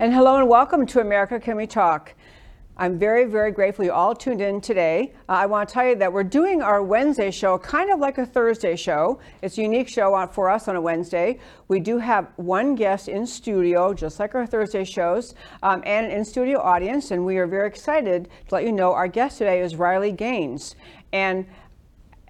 And hello and welcome to America Can We Talk. I'm very, very grateful you all tuned in today. Uh, I want to tell you that we're doing our Wednesday show kind of like a Thursday show. It's a unique show for us on a Wednesday. We do have one guest in studio, just like our Thursday shows, um, and an in studio audience. And we are very excited to let you know our guest today is Riley Gaines. And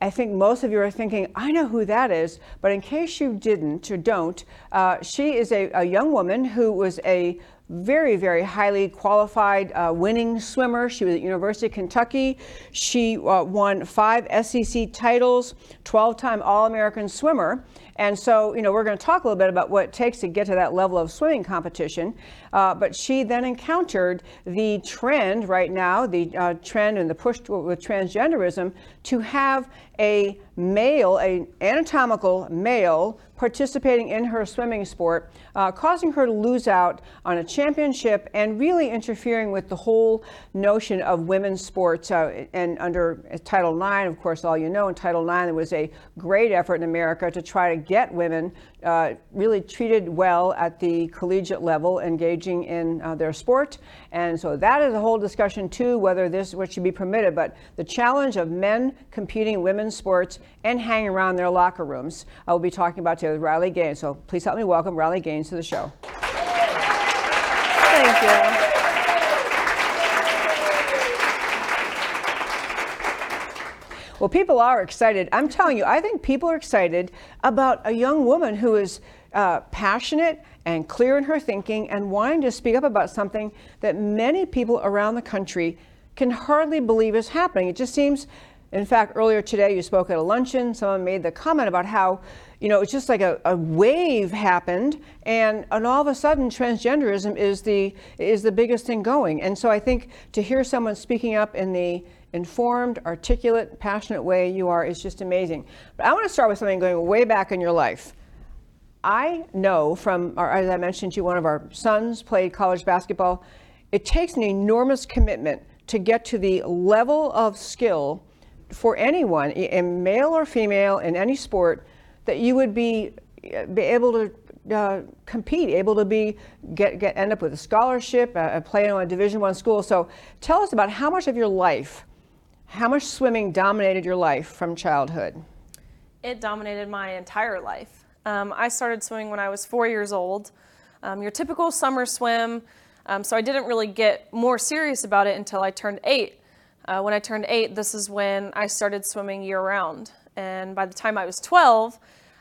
I think most of you are thinking, I know who that is, but in case you didn't or don't, uh, she is a, a young woman who was a very, very highly qualified uh, winning swimmer. She was at University of Kentucky. She uh, won five SEC titles, 12-time All-American swimmer. And so, you know, we're going to talk a little bit about what it takes to get to that level of swimming competition. Uh, but she then encountered the trend right now, the uh, trend and the push to, with transgenderism, to have a male, an anatomical male, participating in her swimming sport, uh, causing her to lose out on a championship and really interfering with the whole notion of women's sports. Uh, and under Title IX, of course, all you know, in Title IX, there was a great effort in America to try to get women uh, really treated well at the collegiate level, engaging in uh, their sport. And so that is a whole discussion too, whether this what should be permitted. But the challenge of men competing in women's sports and hanging around their locker rooms, I will be talking about today with Riley Gaines. So please help me welcome Riley Gaines to the show. Thank you. Well, people are excited. I'm telling you, I think people are excited about a young woman who is uh, passionate and clear in her thinking and wanting to speak up about something that many people around the country can hardly believe is happening. It just seems, in fact, earlier today you spoke at a luncheon. Someone made the comment about how, you know, it's just like a, a wave happened, and, and all of a sudden transgenderism is the is the biggest thing going. And so I think to hear someone speaking up in the informed, articulate, passionate way you are is just amazing. But I want to start with something going way back in your life. I know from, our, as I mentioned to you, one of our sons played college basketball. It takes an enormous commitment to get to the level of skill for anyone, in male or female, in any sport, that you would be, be able to uh, compete, able to be get, get end up with a scholarship, uh, play on a Division One school. So, tell us about how much of your life, how much swimming dominated your life from childhood. It dominated my entire life. Um, I started swimming when I was four years old. Um, your typical summer swim. Um, so I didn't really get more serious about it until I turned eight. Uh, when I turned eight, this is when I started swimming year round. And by the time I was 12,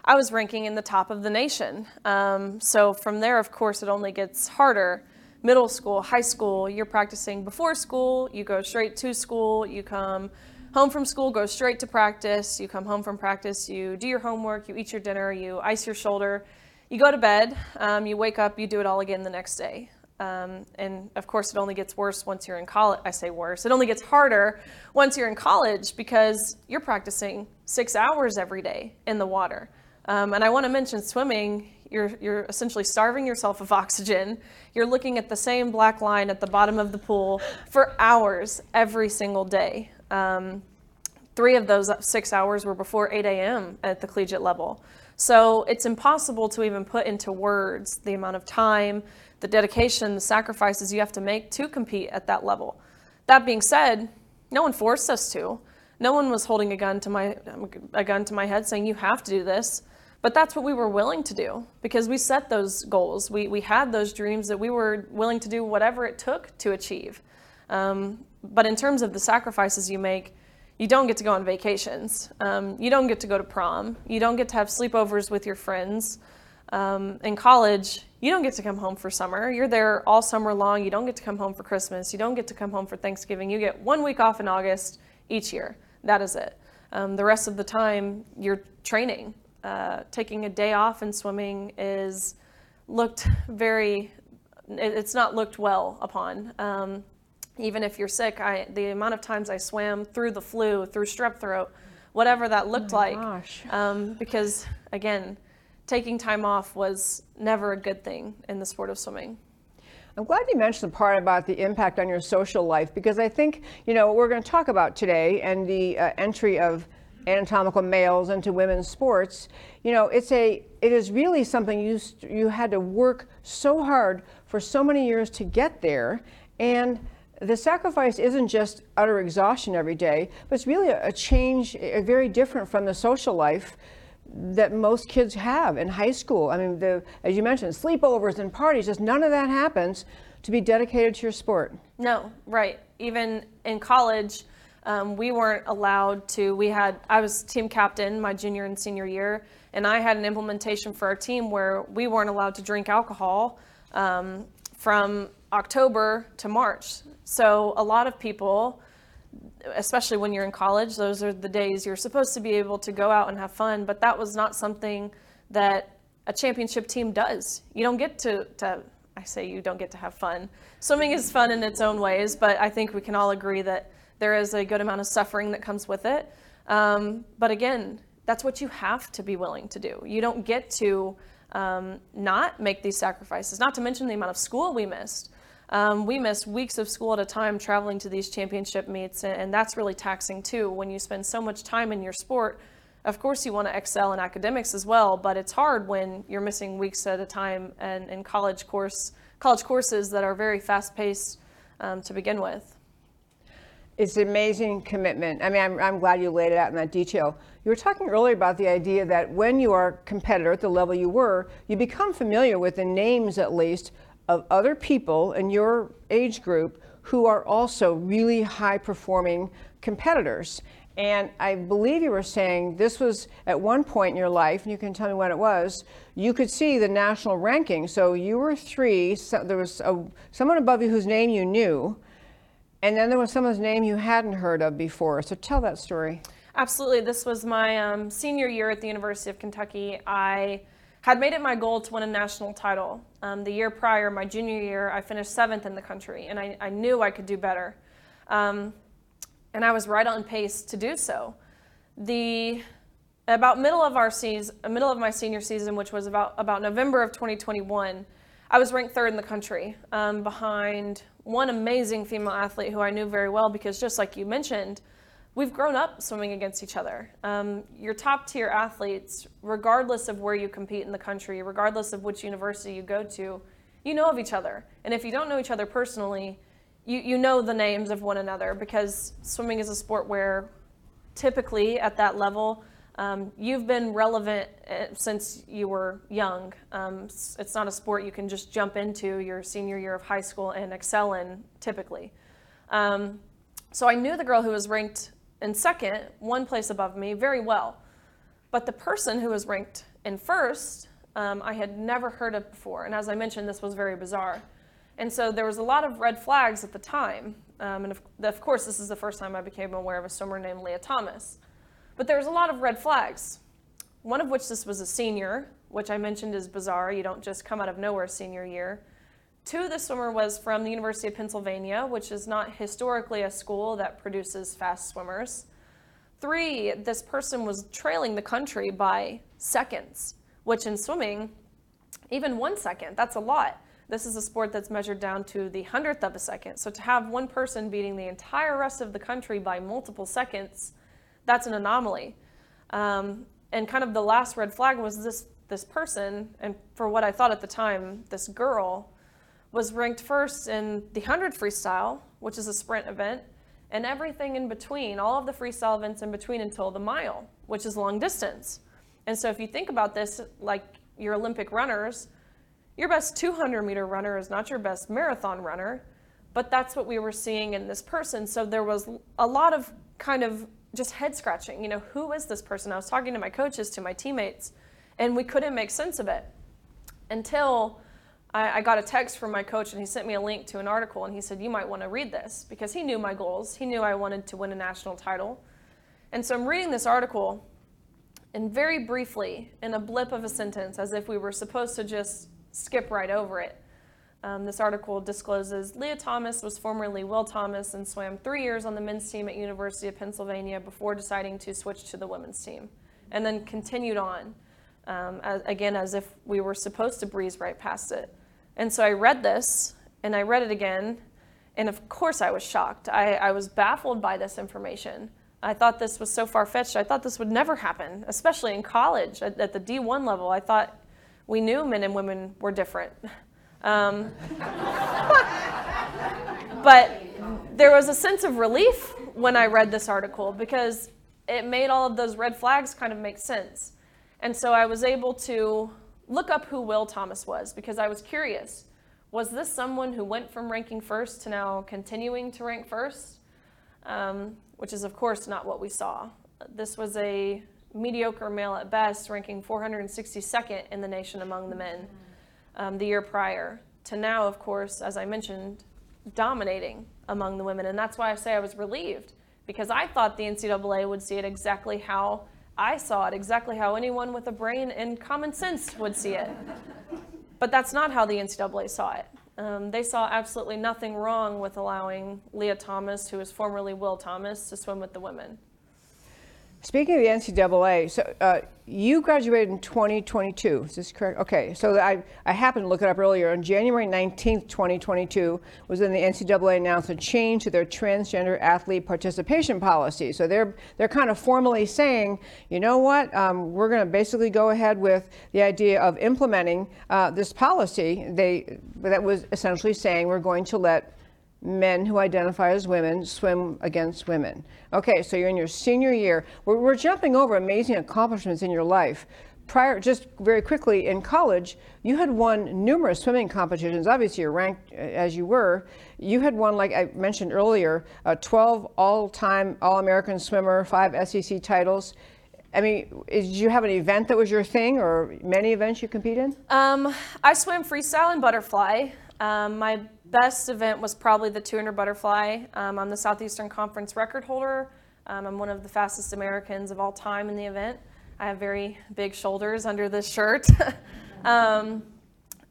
I was ranking in the top of the nation. Um, so from there, of course, it only gets harder. Middle school, high school, you're practicing before school, you go straight to school, you come home from school, go straight to practice, you come home from practice, you do your homework, you eat your dinner, you ice your shoulder, you go to bed, um, you wake up, you do it all again the next day. Um, and of course, it only gets worse once you're in college. I say worse, it only gets harder once you're in college because you're practicing six hours every day in the water. Um, and I want to mention swimming, you're, you're essentially starving yourself of oxygen. You're looking at the same black line at the bottom of the pool for hours every single day. Um, three of those six hours were before 8 a.m. at the collegiate level. So it's impossible to even put into words the amount of time, the dedication, the sacrifices you have to make to compete at that level. That being said, no one forced us to. No one was holding a gun to my a gun to my head saying you have to do this. But that's what we were willing to do because we set those goals. We, we had those dreams that we were willing to do whatever it took to achieve. Um, but in terms of the sacrifices you make, you don't get to go on vacations. Um, you don't get to go to prom. You don't get to have sleepovers with your friends. Um, in college, you don't get to come home for summer. You're there all summer long. You don't get to come home for Christmas. You don't get to come home for Thanksgiving. You get one week off in August each year. That is it. Um, the rest of the time, you're training. Uh, taking a day off and swimming is looked very, it- it's not looked well upon. Um, even if you're sick, I, the amount of times I swam through the flu, through strep throat, whatever that looked like. gosh. Um, because again, taking time off was never a good thing in the sport of swimming. I'm glad you mentioned the part about the impact on your social life because I think, you know, what we're going to talk about today and the uh, entry of anatomical males into women's sports, you know, it's a it is really something you st- you had to work so hard for so many years to get there and the sacrifice isn't just utter exhaustion every day, but it's really a, a change, a very different from the social life that most kids have in high school. I mean, the, as you mentioned, sleepovers and parties, just none of that happens to be dedicated to your sport. No, right. Even in college, um, we weren't allowed to. We had I was team captain my junior and senior year, and I had an implementation for our team where we weren't allowed to drink alcohol um, from October to March. So a lot of people, especially when you're in college, those are the days you're supposed to be able to go out and have fun. But that was not something that a championship team does. You don't get to, to I say you don't get to have fun. Swimming is fun in its own ways, but I think we can all agree that there is a good amount of suffering that comes with it. Um, but again, that's what you have to be willing to do. You don't get to um, not make these sacrifices, not to mention the amount of school we missed. Um, we missed weeks of school at a time traveling to these championship meets, and, and that's really taxing too. When you spend so much time in your sport, of course you want to excel in academics as well, but it's hard when you're missing weeks at a time and in college course college courses that are very fast paced um, to begin with. It's an amazing commitment. I mean, I'm, I'm glad you laid it out in that detail. You were talking earlier about the idea that when you are a competitor at the level you were, you become familiar with the names, at least, of other people in your age group who are also really high performing competitors. And I believe you were saying this was at one point in your life, and you can tell me when it was, you could see the national ranking. So you were three, so there was a, someone above you whose name you knew, and then there was someone's name you hadn't heard of before. So tell that story. Absolutely. This was my um, senior year at the University of Kentucky. I had made it my goal to win a national title. Um, the year prior, my junior year, I finished seventh in the country, and I, I knew I could do better. Um, and I was right on pace to do so. The about middle of our season, middle of my senior season, which was about about November of 2021, I was ranked third in the country, um, behind one amazing female athlete who I knew very well because just like you mentioned, we've grown up swimming against each other. Um, your top tier athletes, regardless of where you compete in the country, regardless of which university you go to, you know of each other. And if you don't know each other personally, you, you know the names of one another because swimming is a sport where typically at that level, um, you've been relevant uh, since you were young. Um, it's not a sport you can just jump into your senior year of high school and excel in typically. Um, so I knew the girl who was ranked in second, one place above me, very well. But the person who was ranked in first, um, I had never heard of before. And as I mentioned, this was very bizarre. And so there was a lot of red flags at the time. Um, and of, of course, this is the first time I became aware of a swimmer named Lia Thomas. But there was a lot of red flags. One of which this was a senior, which I mentioned is bizarre. You don't just come out of nowhere senior year. Two, the swimmer was from the University of Pennsylvania, which is not historically a school that produces fast swimmers. Three, this person was trailing the country by seconds, which in swimming, even one second, that's a lot. This is a sport that's measured down to the hundredth of a second. So to have one person beating the entire rest of the country by multiple seconds, that's an anomaly. Um, and kind of the last red flag was this this person, and for what I thought at the time, this girl was ranked first in the 100 freestyle, which is a sprint event, and everything in between, all of the freestyle events in between until the mile, which is long distance. And so if you think about this, like your Olympic runners, your best 200 meter runner is not your best marathon runner, but that's what we were seeing in this person. So there was a lot of kind of just head scratching. You know, who is this person? I was talking to my coaches, to my teammates, and we couldn't make sense of it until I, I, got a text from my coach and he sent me a link to an article and he said, You might want to read this because he knew my goals. He knew I wanted to win a national title. And so I'm reading this article and very briefly, in a blip of a sentence, as if we were supposed to just skip right over it. Um, this article discloses Lia Thomas was formerly Will Thomas and swam three years on the men's team at University of Pennsylvania before deciding to switch to the women's team, and then continued on, um, as, again as if we were supposed to breeze right past it. And so I read this, and I read it again, and of course I was shocked. I, I was baffled by this information. I thought this was so far fetched. I thought this would never happen, especially in college at, at the D1 level. I thought we knew men and women were different. Um, but there was a sense of relief when I read this article because it made all of those red flags kind of make sense. And so I was able to look up who Will Thomas was because I was curious. Was this someone who went from ranking first to now continuing to rank first? Um, which is, of course, not what we saw. This was a mediocre male at best, ranking 462nd in the nation among the men um, the year prior, to now, of course, as I mentioned, dominating among the women. And that's why I say I was relieved, because I thought the NCAA would see it exactly how I saw it, exactly how anyone with a brain and common sense would see it. But that's not how the NCAA saw it. Um, they saw absolutely nothing wrong with allowing Lia Thomas, who was formerly Will Thomas, to swim with the women. Speaking of the NCAA, so uh, you graduated in 2022. Is this correct? Okay, so I, I happened to look it up earlier. On January 19th, 2022, was when the NCAA announced a change to their transgender athlete participation policy. So they're they're kind of formally saying, you know what, um, we're going to basically go ahead with the idea of implementing uh, this policy. They that was essentially saying we're going to let men who identify as women swim against women. Okay, so you're in your senior year. We're, we're, jumping over amazing accomplishments in your life. Prior, just very quickly, in college, you had won numerous swimming competitions. Obviously, you're ranked uh, as you were. You had won, like I mentioned earlier, a 12 all-time All-American swimmer, five SEC titles. I mean, did you have an event that was your thing, or many events you compete in? Um, I swam freestyle and butterfly. Um, my best event was probably the 200 butterfly. Um, I'm the Southeastern Conference record holder. Um, I'm one of the fastest Americans of all time in the event. I have very big shoulders under this shirt. um,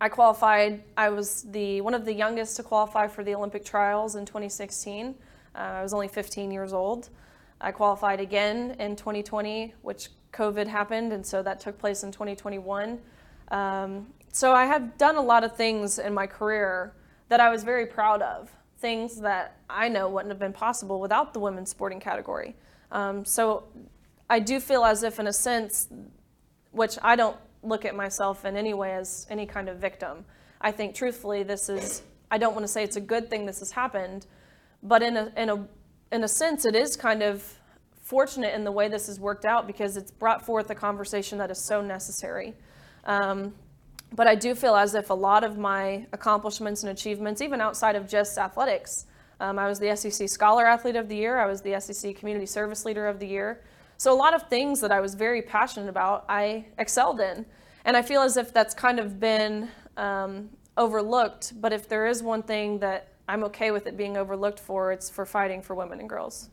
I qualified. I was the one of the youngest to qualify for the Olympic trials in 2016. Uh, I was only 15 years old. I qualified again in 2020, which COVID happened, and so that took place in 2021. Um, so I have done a lot of things in my career that I was very proud of, things that I know wouldn't have been possible without the women's sporting category. Um, so I do feel as if, in a sense, which I don't look at myself in any way as any kind of victim. I think, truthfully, this is, I don't want to say it's a good thing this has happened, but in a, in a, in a sense, it is kind of fortunate in the way this has worked out because it's brought forth a conversation that is so necessary. Um, but I do feel as if a lot of my accomplishments and achievements, even outside of just athletics, um, I was the SEC Scholar Athlete of the Year, I was the SEC Community Service Leader of the Year. So, a lot of things that I was very passionate about, I excelled in. And I feel as if that's kind of been um, overlooked. But if there is one thing that I'm okay with it being overlooked for, it's for fighting for women and girls.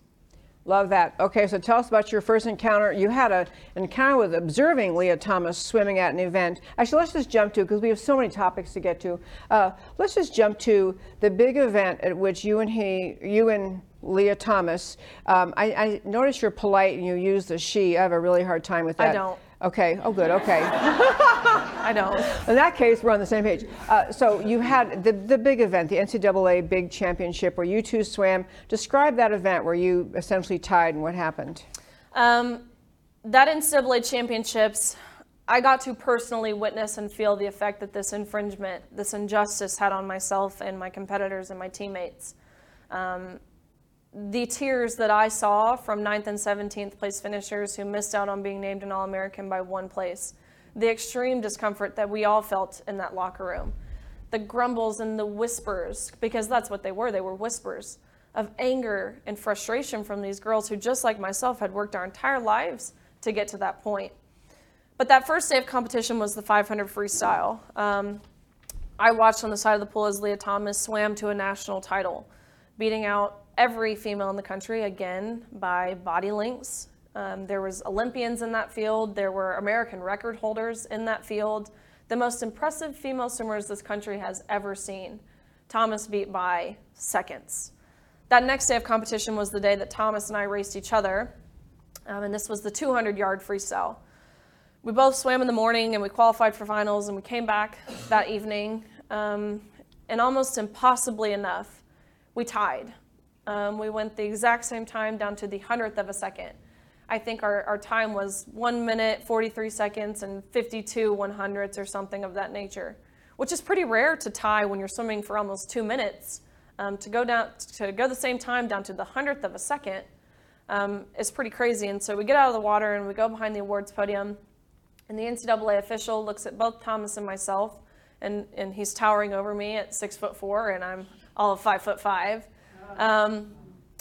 Love that. Okay, so tell us about your first encounter. You had a, an encounter with observing Lia Thomas swimming at an event. Actually, let's just jump to, because we have so many topics to get to. Uh, let's just jump to the big event at which you and he, you and Lia Thomas, um, I, I notice you're polite and you use the she. I have a really hard time with that. I don't. Okay. Oh, good. Okay. I don't. In that case, we're on the same page. Uh, so you had the, the big event, the NCAA Big Championship, where you two swam. Describe that event where you essentially tied and what happened. Um, that NCAA Championships, I got to personally witness and feel the effect that this infringement, this injustice had on myself and my competitors and my teammates. Um, the tears that I saw from 9th and 17th place finishers who missed out on being named an All American by one place, the extreme discomfort that we all felt in that locker room, the grumbles and the whispers, because that's what they were. They were whispers of anger and frustration from these girls who, just like myself, had worked our entire lives to get to that point. But that first day of competition was the 500 freestyle. Um, I watched on the side of the pool as Lia Thomas swam to a national title, beating out every female in the country again by body lengths. Um, there was Olympians in that field. There were American record holders in that field. The most impressive female swimmers this country has ever seen. Thomas beat by seconds. That next day of competition was the day that Thomas and I raced each other, um, and this was the 200 yard freestyle. We both swam in the morning and we qualified for finals, and we came back that evening, um, and almost impossibly enough, we tied. Um, we went the exact same time down to the hundredth of a second. I think our, our time was one minute, 43 seconds, and 52 one hundredths or something of that nature, which is pretty rare to tie when you're swimming for almost two minutes. Um, to go down to go the same time down to the hundredth of a second um, is pretty crazy. And so we get out of the water and we go behind the awards podium, and the NCAA official looks at both Thomas and myself, and, and he's towering over me at six foot four, and I'm all of five foot five. Um,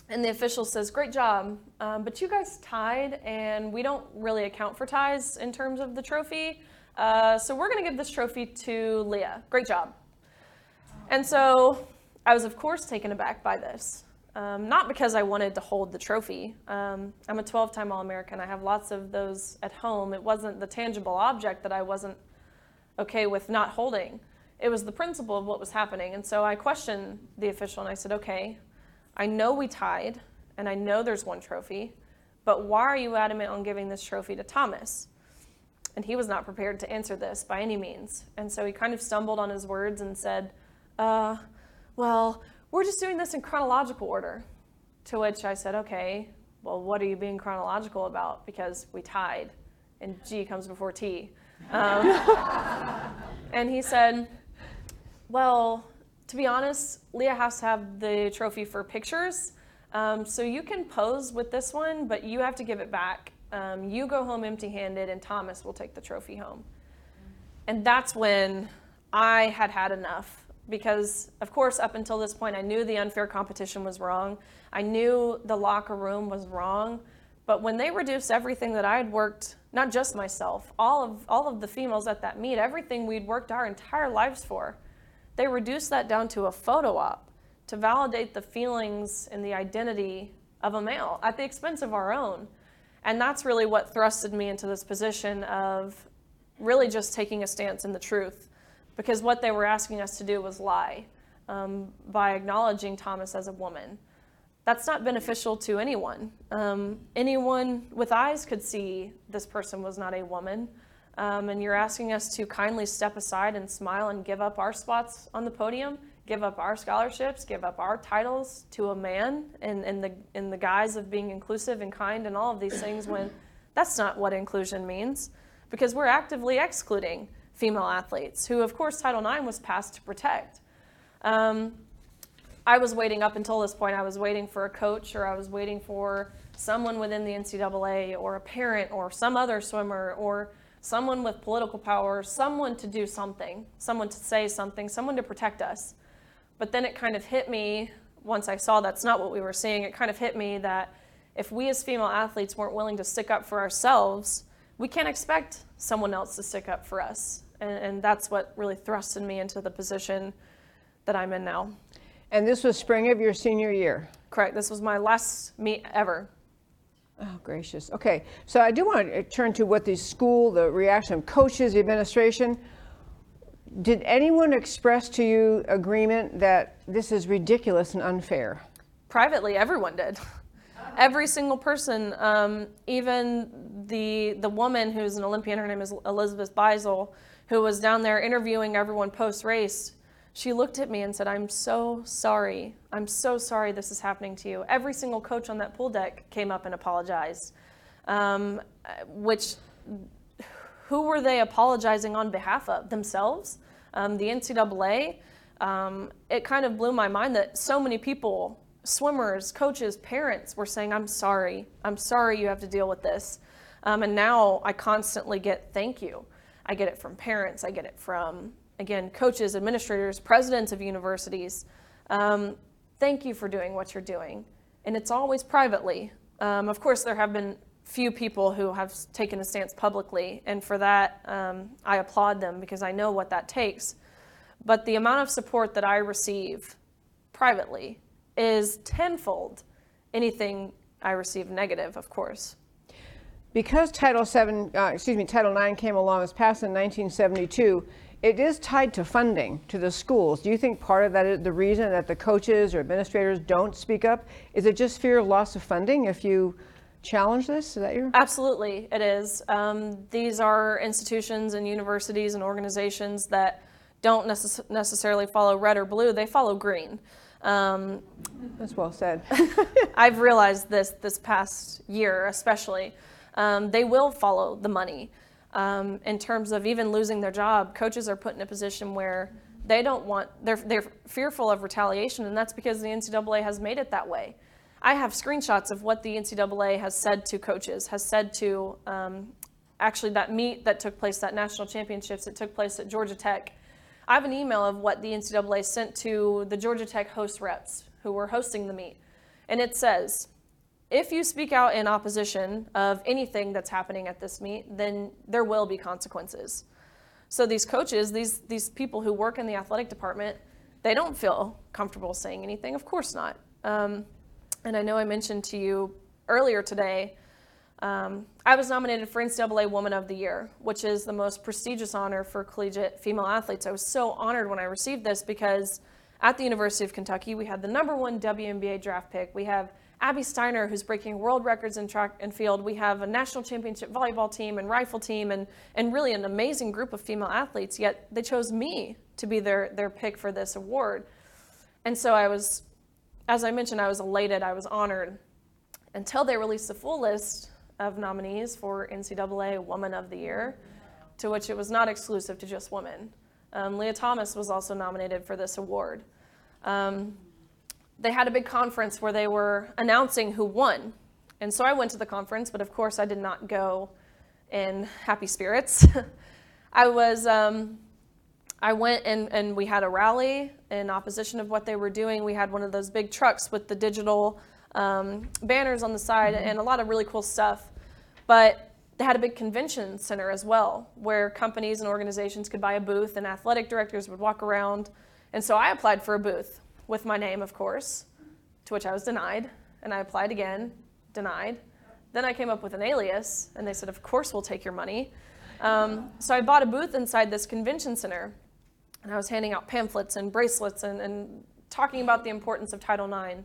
and the official says, "Great job, um, but you guys tied, and we don't really account for ties in terms of the trophy. Uh, so we're going to give this trophy to Lia. Great job." And so I was, of course, taken aback by this. Um, not because I wanted to hold the trophy. Um, I'm a 12 time All American. I have lots of those at home. It wasn't the tangible object that I wasn't okay with not holding, it was the principle of what was happening. And so I questioned the official and I said, okay, I know we tied and I know there's one trophy, but why are you adamant on giving this trophy to Thomas? And he was not prepared to answer this by any means. And so he kind of stumbled on his words and said, uh, well, we're just doing this in chronological order. To which I said, okay, well, what are you being chronological about? Because we tied, and G comes before T. Um, and he said, well, to be honest, Lia has to have the trophy for pictures. Um, so you can pose with this one, but you have to give it back. Um, you go home empty handed, and Thomas will take the trophy home. And that's when I had had enough because, of course, up until this point, I knew the unfair competition was wrong. I knew the locker room was wrong. But when they reduced everything that I had worked, not just myself, all of, all of the females at that meet, everything we'd worked our entire lives for, they reduced that down to a photo op to validate the feelings and the identity of a male at the expense of our own. And that's really what thrusted me into this position of really just taking a stance in the truth because what they were asking us to do was lie um, by acknowledging Thomas as a woman. That's not beneficial to anyone. Um, anyone with eyes could see this person was not a woman. Um, and you're asking us to kindly step aside and smile and give up our spots on the podium, give up our scholarships, give up our titles to a man in, in, the, in the guise of being inclusive and kind and all of these things when that's not what inclusion means because we're actively excluding female athletes, who, of course, Title IX was passed to protect. Um, I was waiting up until this point, I was waiting for a coach or I was waiting for someone within the NCAA or a parent or some other swimmer or someone with political power, someone to do something, someone to say something, someone to protect us. But then it kind of hit me once I saw that's not what we were seeing. It kind of hit me that if we as female athletes weren't willing to stick up for ourselves, we can't expect someone else to stick up for us. And, and that's what really thrusted me into the position that I'm in now. And this was spring of your senior year. Correct. This was my last meet ever. Oh, gracious. Okay, so I do want to turn to what the school, the reaction of coaches, the administration. Did anyone express to you agreement that this is ridiculous and unfair? Privately, everyone did. Every single person, um, even the the woman who's an Olympian, her name is Elizabeth Beisel, who was down there interviewing everyone post race, she looked at me and said, I'm so sorry. I'm so sorry this is happening to you. Every single coach on that pool deck came up and apologized. Um, which, who were they apologizing on behalf of? Themselves? Um, the NCAA? Um, it kind of blew my mind that so many people, swimmers, coaches, parents, were saying, I'm sorry. I'm sorry you have to deal with this. Um, and now I constantly get thank you. I get it from parents, I get it from again, coaches, administrators, presidents of universities, um, thank you for doing what you're doing. And it's always privately. Um, of course, there have been few people who have taken a stance publicly, and for that, um, I applaud them because I know what that takes. But the amount of support that I receive privately is tenfold anything I receive negative, of course. Because Title VII, uh, excuse me, Title IX came along, it was passed in 1972, it is tied to funding to the schools. Do you think part of that is the reason that the coaches or administrators don't speak up? Is it just fear of loss of funding if you challenge this? Is that your? Absolutely, it is. Um, these are institutions and universities and organizations that don't necess- necessarily follow red or blue, they follow green. Um, That's well said. I've realized this this past year, especially. Um, they will follow the money. Um, in terms of even losing their job, coaches are put in a position where they don't want, they're, they're fearful of retaliation, and that's because the NCAA has made it that way. I have screenshots of what the NCAA has said to coaches, has said to um, actually that meet that took place, that national championships that took place at Georgia Tech. I have an email of what the NCAA sent to the Georgia Tech host reps who were hosting the meet. And it says, if you speak out in opposition of anything that's happening at this meet, then there will be consequences. So these coaches, these these people who work in the athletic department, they don't feel comfortable saying anything. Of course not. Um, and I know I mentioned to you earlier today, um, I was nominated for NCAA Woman of the Year, which is the most prestigious honor for collegiate female athletes. I was so honored when I received this because at the University of Kentucky, we had the number one WNBA draft pick. We have Abby Steiner, who's breaking world records in track and field. We have a national championship volleyball team and rifle team, and, and really an amazing group of female athletes. Yet they chose me to be their, their pick for this award. And so I was, as I mentioned, I was elated, I was honored until they released the full list of nominees for NCAA Woman of the Year, to which it was not exclusive to just women. Um, Lia Thomas was also nominated for this award. Um, they had a big conference where they were announcing who won. And so I went to the conference, but of course I did not go in happy spirits. I was, um, I went and, and we had a rally in opposition of what they were doing. We had one of those big trucks with the digital um, banners on the side and a lot of really cool stuff. But they had a big convention center as well, where companies and organizations could buy a booth and athletic directors would walk around. And so I applied for a booth with my name, of course, to which I was denied. And I applied again, denied. Then I came up with an alias, and they said, Of course, we'll take your money. Um, so I bought a booth inside this convention center, and I was handing out pamphlets and bracelets and, and talking about the importance of Title IX.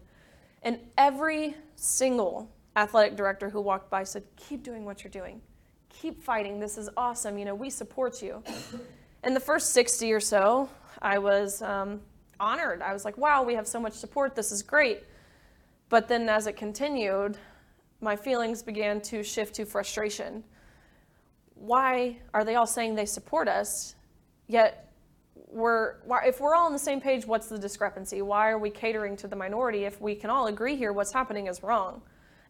And every single athletic director who walked by said, Keep doing what you're doing. Keep fighting. This is awesome. You know, we support you. In the first 60 or so, I was um, honored. I was like, wow, we have so much support. This is great. But then as it continued, my feelings began to shift to frustration. Why are they all saying they support us, yet we're, if we're all on the same page, what's the discrepancy? Why are we catering to the minority if we can all agree here what's happening is wrong?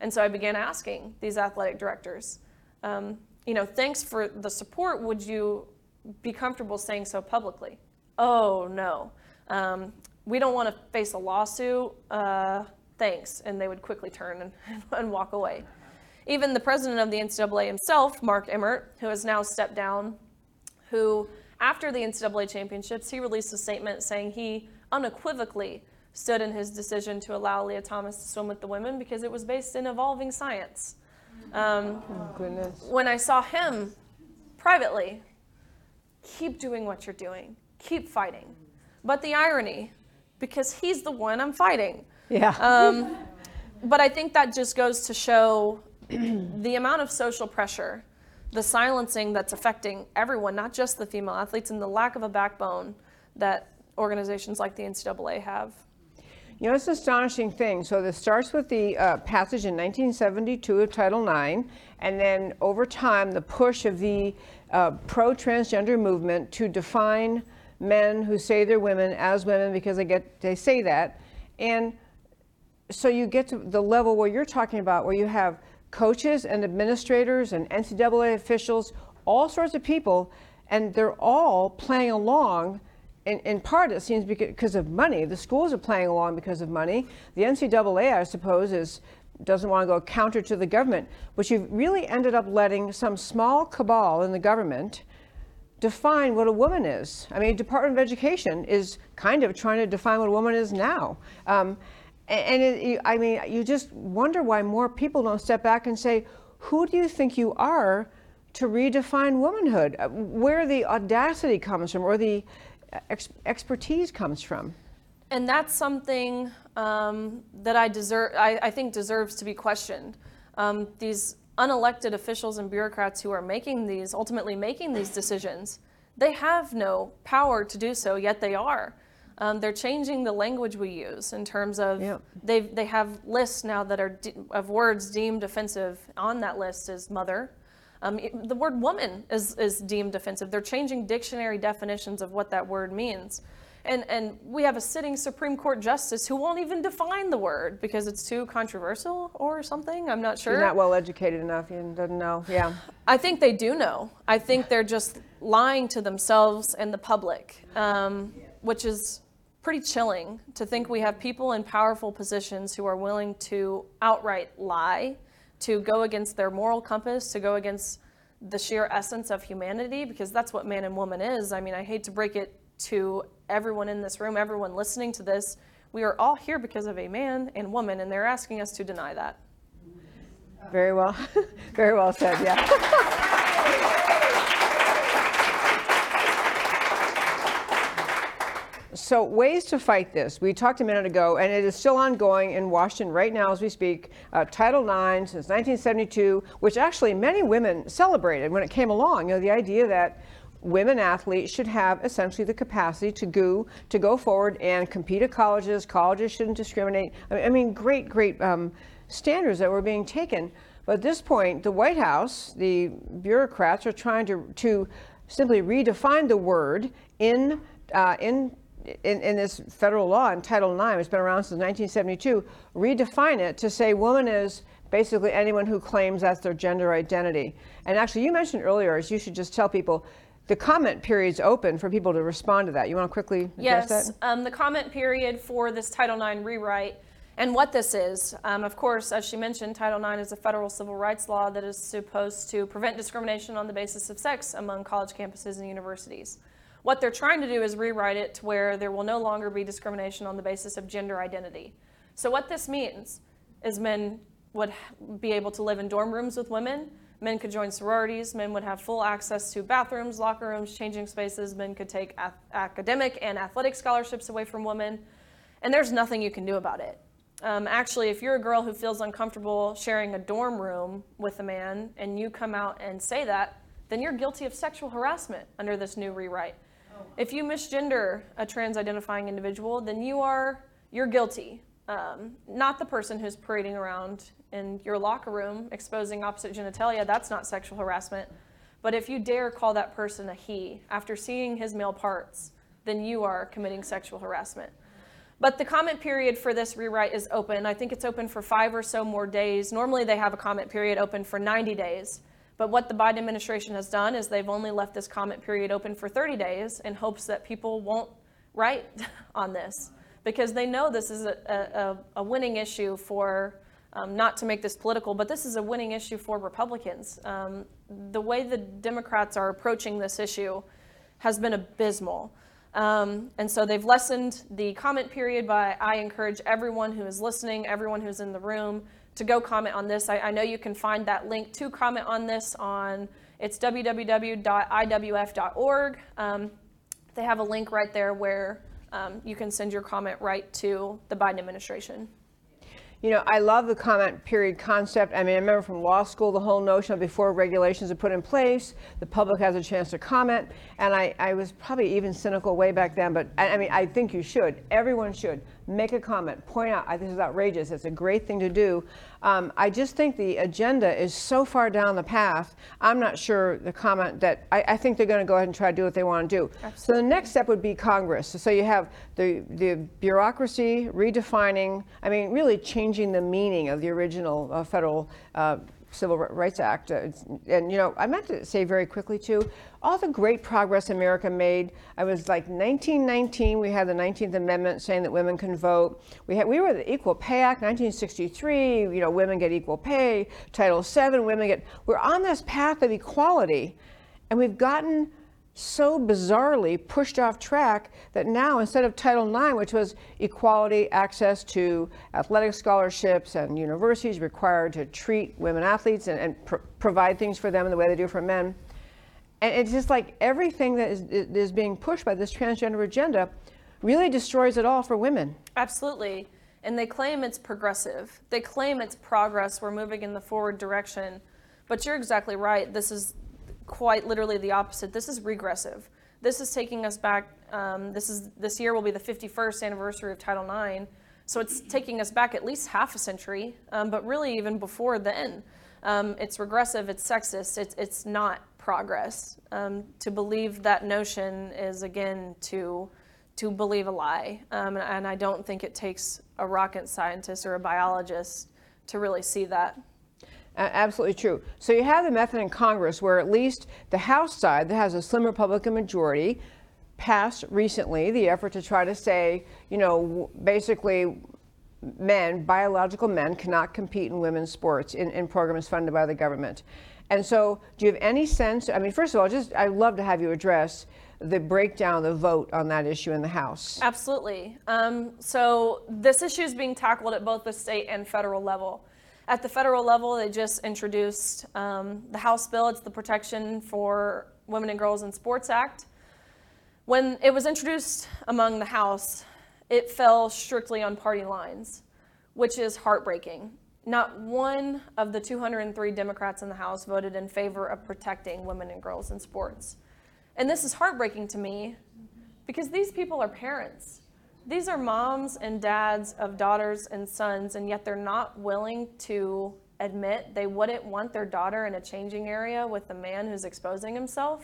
And so I began asking these athletic directors, um, you know, thanks for the support. Would you be comfortable saying so publicly? Oh, no. Um, we don't want to face a lawsuit. Uh, thanks. And they would quickly turn and, and walk away. Even the president of the NCAA himself, Mark Emmert, who has now stepped down, who, after the NCAA championships, he released a statement saying he unequivocally stood in his decision to allow Lia Thomas to swim with the women because it was based in evolving science. Um, Oh, goodness. when I saw him privately, keep doing what you're doing, keep fighting. But the irony, because he's the one I'm fighting. Yeah. Um, but I think that just goes to show the amount of social pressure, the silencing that's affecting everyone, not just the female athletes, and the lack of a backbone that organizations like the NCAA have. You know, it's an astonishing thing. So this starts with the uh, passage in 1972 of Title IX, and then over time, the push of the uh, pro-transgender movement to define men who say they're women as women because they get they say that, and so you get to the level where you're talking about, where you have coaches and administrators and NCAA officials, all sorts of people and they're all playing along. In, in part, it seems because of money. The schools are playing along because of money. The NCAA, I suppose, is doesn't want to go counter to the government. But you've really ended up letting some small cabal in the government define what a woman is. I mean, Department of Education is kind of trying to define what a woman is now. Um, and it, I mean, you just wonder why more people don't step back and say, who do you think you are to redefine womanhood? Uh, where the audacity comes from or the ex- expertise comes from. And that's something um, that I deserve. I, I, think deserves to be questioned. Um, these unelected officials and bureaucrats who are making these, ultimately making these decisions, they have no power to do so, yet they are. Um, they're changing the language we use in terms of yep. they they have lists now that are de- of words deemed offensive. On that list is mother. Um, the word woman is, is deemed offensive. They're changing dictionary definitions of what that word means. And, and we have a sitting Supreme Court justice who won't even define the word because it's too controversial or something. I'm not sure. You're not well educated enough. You doesn't know. Yeah. I think they do know. I think they're just lying to themselves and the public, um, which is pretty chilling to think we have people in powerful positions who are willing to outright lie, to go against their moral compass, to go against the sheer essence of humanity, because that's what man and woman is. I mean, I hate to break it to everyone in this room, everyone listening to this. We are all here because of a man and woman, and they're asking us to deny that. Very well, very well said, yeah. So, ways to fight this. We talked a minute ago, and it is still ongoing in Washington right now as we speak. Uh, Title IX since 1972, which actually many women celebrated when it came along. You know, the idea that women athletes should have essentially the capacity to go to go forward and compete at colleges. Colleges shouldn't discriminate. I mean, great, great um, standards that were being taken. But at this point, the White House, the bureaucrats are trying to to simply redefine the word in uh, in in, in, this federal law in Title IX, it's been around since 1972, redefine it to say woman is basically anyone who claims that's their gender identity. And actually, you mentioned earlier, is you should just tell people the comment period is open for people to respond to that. You want to quickly address yes, that? Um, the comment period for this Title IX rewrite and what this is. Um, of course, as she mentioned, Title IX is a federal civil rights law that is supposed to prevent discrimination on the basis of sex among college campuses and universities. What they're trying to do is rewrite it to where there will no longer be discrimination on the basis of gender identity. So, what this means is men would be able to live in dorm rooms with women Men could join sororities. Men would have full access to bathrooms, locker rooms, changing spaces. Men could take academic and athletic scholarships away from women. And there's nothing you can do about it. Um, actually, if you're a girl who feels uncomfortable sharing a dorm room with a man and you come out and say that, then you're guilty of sexual harassment under this new rewrite. If you misgender a trans identifying individual, then you are you're guilty. Um, not the person who's parading around in your locker room exposing opposite genitalia, that's not sexual harassment. But if you dare call that person a he after seeing his male parts, then you are committing sexual harassment. But the comment period for this rewrite is open. I think it's open for five or so more days. Normally, they have a comment period open for 90 days. But what the Biden administration has done is they've only left this comment period open for 30 days in hopes that people won't write on this because they know this is a, a, a winning issue for um, not to make this political, but this is a winning issue for Republicans. Um, the way the Democrats are approaching this issue has been abysmal. Um, and so they've lessened the comment period by, I encourage everyone who is listening, everyone who's in the room, to go comment on this. I, I know you can find that link to comment on this on, it's www.iwf.org. Um, they have a link right there where um, you can send your comment right to the Biden administration. You know, I love the comment period concept. I mean, I remember from law school the whole notion of before regulations are put in place, the public has a chance to comment. And I, I was probably even cynical way back then, but I, I mean, I think you should. Everyone should make a comment, point out, this is outrageous. It's a great thing to do. Um, I just think the agenda is so far down the path. I'm not sure the comment that I, I think they're going to go ahead and try to do what they want to do. Absolutely. So the next step would be Congress. So you have the the bureaucracy redefining. I mean, really changing the meaning of the original uh, federal. Uh, Civil Rights Act. Uh, and, you know, I meant to say very quickly, too, all the great progress America made. I was like 1919, we had the 19th Amendment saying that women can vote. We, had, we were the Equal Pay Act, 1963, you know, women get equal pay. Title VII, women get, we're on this path of equality. And we've gotten so bizarrely pushed off track that now instead of Title IX, which was equality access to athletic scholarships and universities required to treat women athletes and, and pr- provide things for them in the way they do for men. And it's just like everything that is, is being pushed by this transgender agenda really destroys it all for women. Absolutely. And they claim it's progressive. They claim it's progress. We're moving in the forward direction. But you're exactly right. This is quite literally the opposite. This is regressive. This is taking us back. Um, this is this year will be the 51st anniversary of Title IX. So it's taking us back at least half a century, um, but really even before then. Um, it's regressive. It's sexist. It's it's not progress. Um, to believe that notion is again to to believe a lie. Um, and, and I don't think it takes a rocket scientist or a biologist to really see that. Absolutely true. So you have the method in Congress where at least the House side that has a slim Republican majority passed recently the effort to try to say, you know, basically men, biological men, cannot compete in women's sports in, in programs funded by the government. And so, do you have any sense? I mean, first of all, just I'd love to have you address the breakdown, the vote on that issue in the House. Absolutely. Um, so this issue is being tackled at both the state and federal level. At the federal level, they just introduced um, the House bill. It's the Protection for Women and Girls in Sports Act. When it was introduced among the House, it fell strictly on party lines, which is heartbreaking. Not one of the 203 Democrats in the House voted in favor of protecting women and girls in sports. And this is heartbreaking to me because these people are parents. These are moms and dads of daughters and sons, and yet they're not willing to admit they wouldn't want their daughter in a changing area with a man who's exposing himself.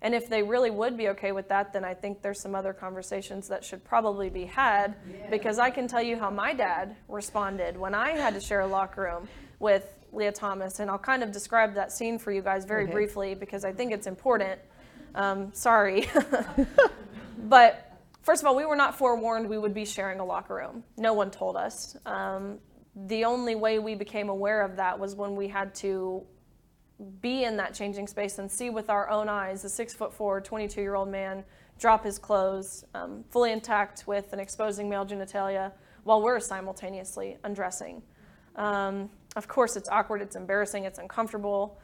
And if they really would be okay with that, then I think there's some other conversations that should probably be had because I can tell you how my dad responded when I had to share a locker room with Lia Thomas. And I'll kind of describe that scene for you guys very Okay. briefly because I think it's important. Um, sorry. but first of all, we were not forewarned we would be sharing a locker room. No one told us. Um, the only way we became aware of that was when we had to be in that changing space and see with our own eyes a six foot four, 22 year old man drop his clothes, um, fully intact with an exposing male genitalia, while we're simultaneously undressing. Um, of course, it's awkward, it's embarrassing, it's uncomfortable,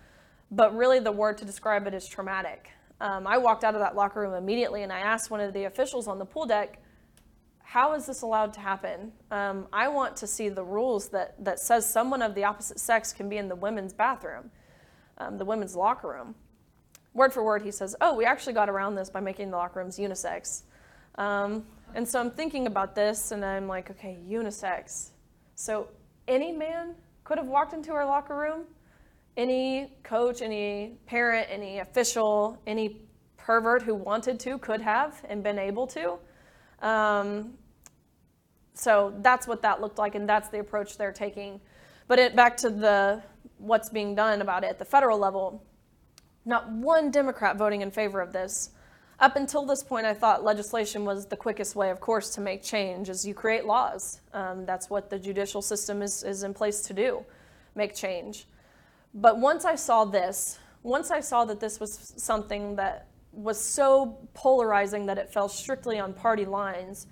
but really the word to describe it is traumatic. Um, I walked out of that locker room immediately and I asked one of the officials on the pool deck, how is this allowed to happen? Um, I want to see the rules that, that says someone of the opposite sex can be in the women's bathroom, um, the women's locker room. Word for word, he says, oh, we actually got around this by making the locker rooms unisex. Um, and so I'm thinking about this and I'm like, okay, unisex. So any man could have walked into our locker room, any coach, any parent, any official, any pervert who wanted to could have and been able to. Um, so that's what that looked like, and that's the approach they're taking. But it, back to the what's being done about it at the federal level, not one Democrat voting in favor of this. Up until this point, I thought legislation was the quickest way, of course, to make change, is you create laws. Um, that's what the judicial system is, is in place to do, make change. But once I saw this, once I saw that this was something that was so polarizing that it fell strictly on party lines,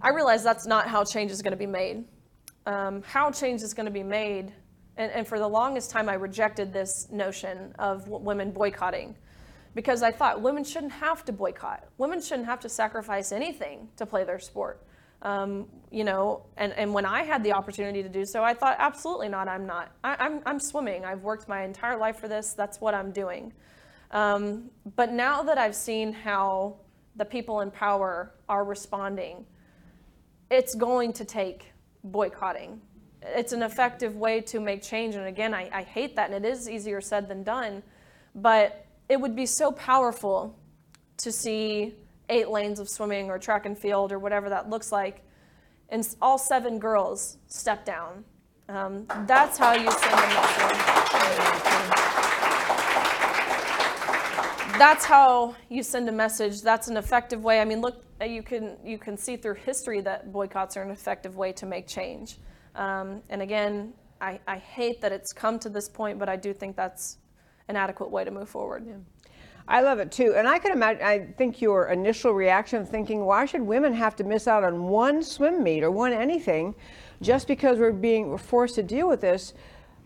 I realized that's not how change is going to be made. Um, how change is going to be made, and, and for the longest time, I rejected this notion of women boycotting because I thought women shouldn't have to boycott. Women shouldn't have to sacrifice anything to play their sport. Um, you know, and, and when I had the opportunity to do so, I thought, absolutely not, I'm not. I, I'm, I'm swimming. I've worked my entire life for this. That's what I'm doing. Um, but now that I've seen how the people in power are responding, it's going to take boycotting. It's an effective way to make change. And again, I, I hate that, and it is easier said than done. But it would be so powerful to see eight lanes of swimming or track and field or whatever that looks like, and all seven girls step down. Um, that's how you send a message. That's how you send a message. That's an effective way. I mean, look, uh, you can you can see through history that boycotts are an effective way to make change. Um, and again, I, I hate that it's come to this point, but I do think that's an adequate way to move forward. I love it too. And I can imagine, I think your initial reaction of thinking, why should women have to miss out on one swim meet or one anything just because we're being forced to deal with this?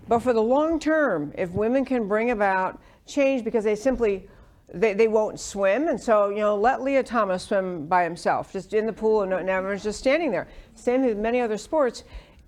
But for the long term, if women can bring about change because they simply they, they won't swim and so you know let lia thomas swim by himself just in the pool and, and everyone's just standing there same with many other sports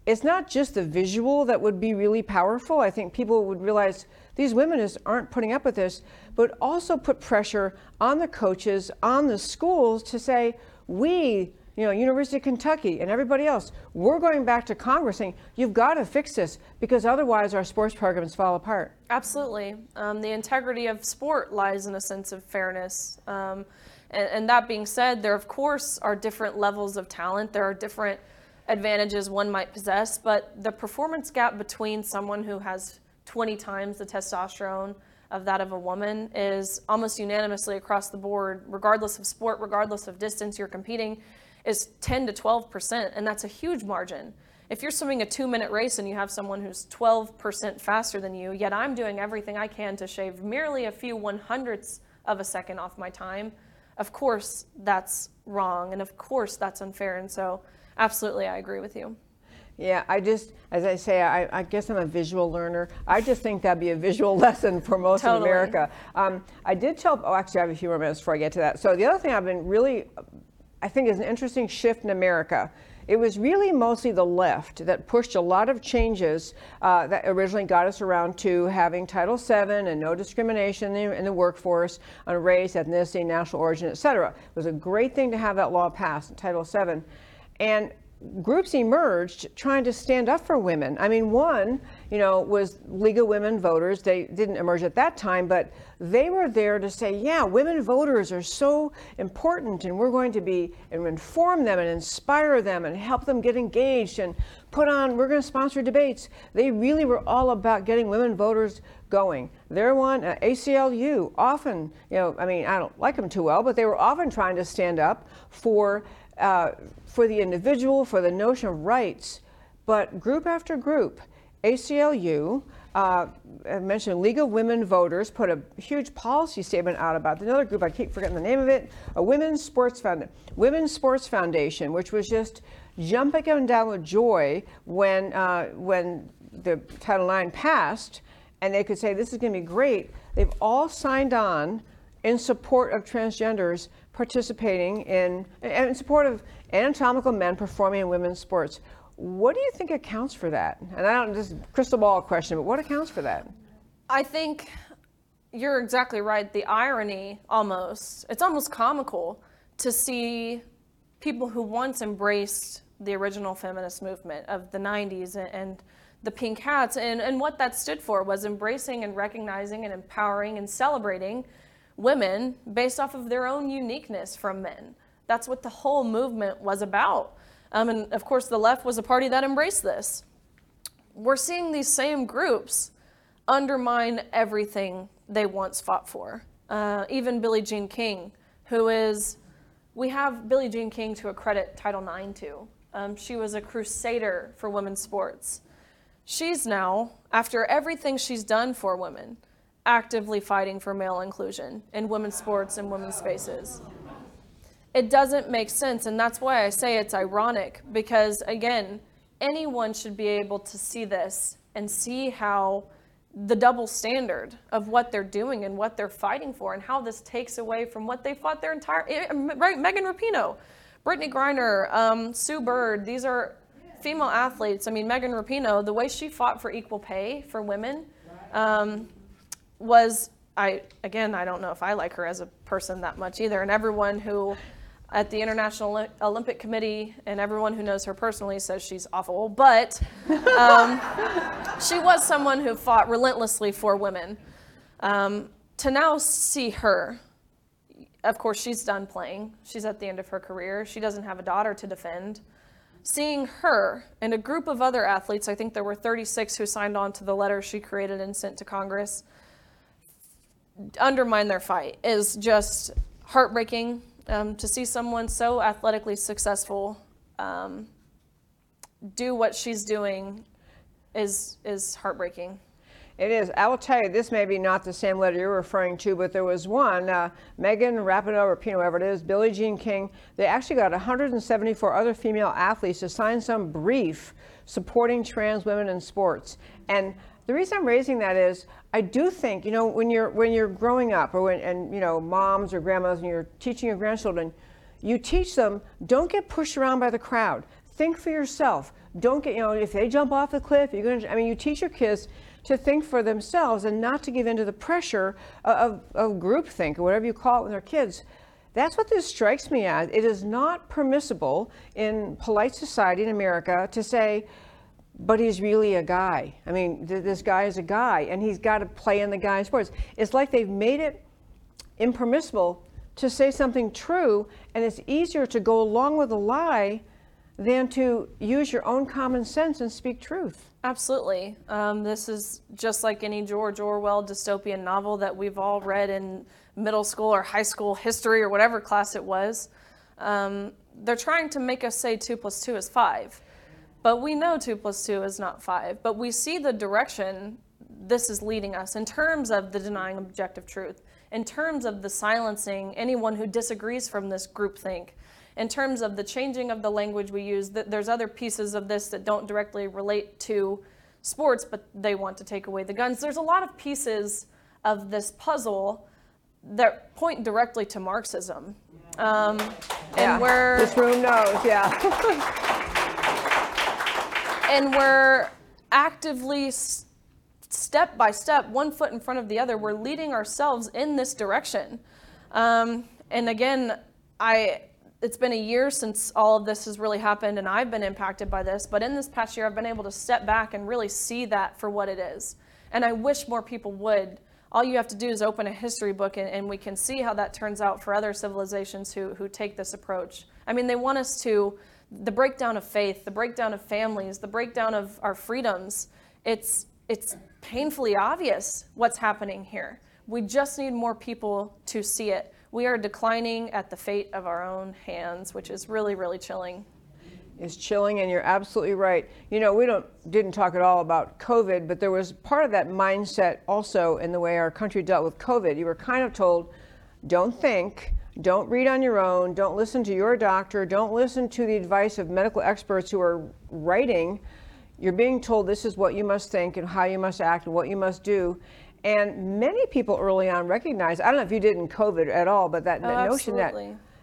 it's not just the visual that would be really powerful i think people would realize these women aren't putting up with this but also put pressure on the coaches on the schools to say we you know university of kentucky and everybody else we're going back to congress saying you've got to fix this because otherwise our sports programs fall apart Absolutely. Um, the integrity of sport lies in a sense of fairness. Um, and, and that being said, there of course are different levels of talent. There are different advantages one might possess, but the performance gap between someone who has 20 times the testosterone of that of a woman is almost unanimously across the board, regardless of sport, regardless of distance you're competing, is 10 to 12 percent, and that's a huge margin. If you're swimming a two minute race and you have someone who's 12% faster than you, yet I'm doing everything I can to shave merely a few one hundredths of a second off my time, of course that's wrong and of course that's unfair. And so, absolutely, I agree with you. Yeah, I just, as I say, I, I guess I'm a visual learner. I just think that'd be a visual lesson for most of America. Um, I did tell, oh, actually, I have a few more minutes before I get to that. So, the other thing I've been really, I think is an interesting shift in America. It was really mostly the left that pushed a lot of changes uh, that originally got us around to having Title VII and no discrimination in the, in the workforce on race, ethnicity, national origin, et cetera. It was a great thing to have that law passed, Title VII. And groups emerged trying to stand up for women. I mean, one, you know, was League of Women Voters. They didn't emerge at that time, but they were there to say, yeah, women voters are so important, and we're going to be and inform them and inspire them and help them get engaged and put on. We're going to sponsor debates. They really were all about getting women voters going. They're one, uh, ACLU, often, you know, I mean, I don't like them too well, but they were often trying to stand up for uh, for the individual, for the notion of rights, but group after group, ACLU, uh, I mentioned League of Women Voters put a huge policy statement out about another group. I keep forgetting the name of it. A Women's Sports Found- Women's Sports Foundation, which was just jumping up and down with joy when uh, when the Title IX passed, and they could say this is going to be great. They've all signed on in support of transgenders participating in and in support of anatomical men performing in women's sports. What do you think accounts for that? And I don't just crystal ball question, but what accounts for that? I think you're exactly right. The irony almost, it's almost comical to see people who once embraced the original feminist movement of the 90s and, and the pink hats and, and what that stood for was embracing and recognizing and empowering and celebrating women based off of their own uniqueness from men. That's what the whole movement was about. Um, and of course, the left was a party that embraced this. We're seeing these same groups undermine everything they once fought for. Uh, even Billie Jean King, who is, we have Billie Jean King to accredit Title IX to. Um, she was a crusader for women's sports. She's now, after everything she's done for women, actively fighting for male inclusion in women's sports and women's spaces. It doesn't make sense, and that's why I say it's ironic because, again, anyone should be able to see this and see how the double standard of what they're doing and what they're fighting for and how this takes away from what they fought their entire eh, right megan rapinoe brittney griner um, sue bird these are female athletes i mean megan rapinoe the way she fought for equal pay for women um, was i again i don't know if i like her as a person that much either and everyone who at the international olympic committee and everyone who knows her personally says she's awful but um, she was someone who fought relentlessly for women. Um, to now see her, of course, she's done playing. She's at the end of her career. She doesn't have a daughter to defend. seeing her and a group of other athletes, I think there were 36 who signed on to the letter she created and sent to Congress, undermine their fight is just heartbreaking um, to see someone so athletically successful um, do what she's doing is is heartbreaking. It is. I will tell you, this may be not the same letter you're referring to, but there was one, uh, Megan Rapinoe or Pino, whatever it is, Billie Jean King. They actually got 174 other female athletes to sign some brief supporting trans women in sports. And the reason I'm raising that is I do think, you know, when you're when you're growing up or when and you know, moms or grandmas, and you're teaching your grandchildren, you teach them don't get pushed around by the crowd. Think for yourself. Don't get, you know, if they jump off the cliff, you're going to, I mean, you teach your kids to think for themselves and not to give in to the pressure of, of groupthink or whatever you call it when they're kids. That's what this strikes me as. It is not permissible in polite society in America to say, but he's really a guy. I mean, th- this guy is a guy and he's got to play in the guy sports. It's like they've made it impermissible to say something true and it's easier to go along with a lie than to use your own common sense and speak truth. Absolutely. Um, this is just like any George Orwell dystopian novel that we've all read in middle school or high school history or whatever class it was. Um, they're trying to make us say 2 plus 2 is 5. But we know 2 plus 2 is not 5. But we see the direction this is leading us in terms of the denying objective truth, in terms of the silencing anyone who disagrees from this groupthink in terms of the changing of the language we use, there's other pieces of this that don't directly relate to sports, but they want to take away the guns. There's a lot of pieces of this puzzle that point directly to Marxism. Um, yeah. And where this room knows, yeah. and we're actively step by step, one foot in front of the other, we're leading ourselves in this direction. Um, and again, I it's been a year since all of this has really happened and I've been impacted by this, but in this past year I've been able to step back and really see that for what it is. And I wish more people would. All you have to do is open a history book and, and we can see how that turns out for other civilizations who, who take this approach. I mean, they want us to, the breakdown of faith, the breakdown of families, the breakdown of our freedoms, it's, it's painfully obvious what's happening here. We just need more people to see it we are declining at the fate of our own hands, which is really, really chilling. It's chilling, and you're absolutely right. You know, we don't didn't talk at all about COVID, but there was part of that mindset also in the way our country dealt with COVID. You were kind of told, don't think, don't read on your own, don't listen to your doctor, don't listen to the advice of medical experts who are writing. You're being told this is what you must think and how you must act and what you must do. And many people early on recognized, I don't know if you did in COVID at all, but that, oh, that notion that,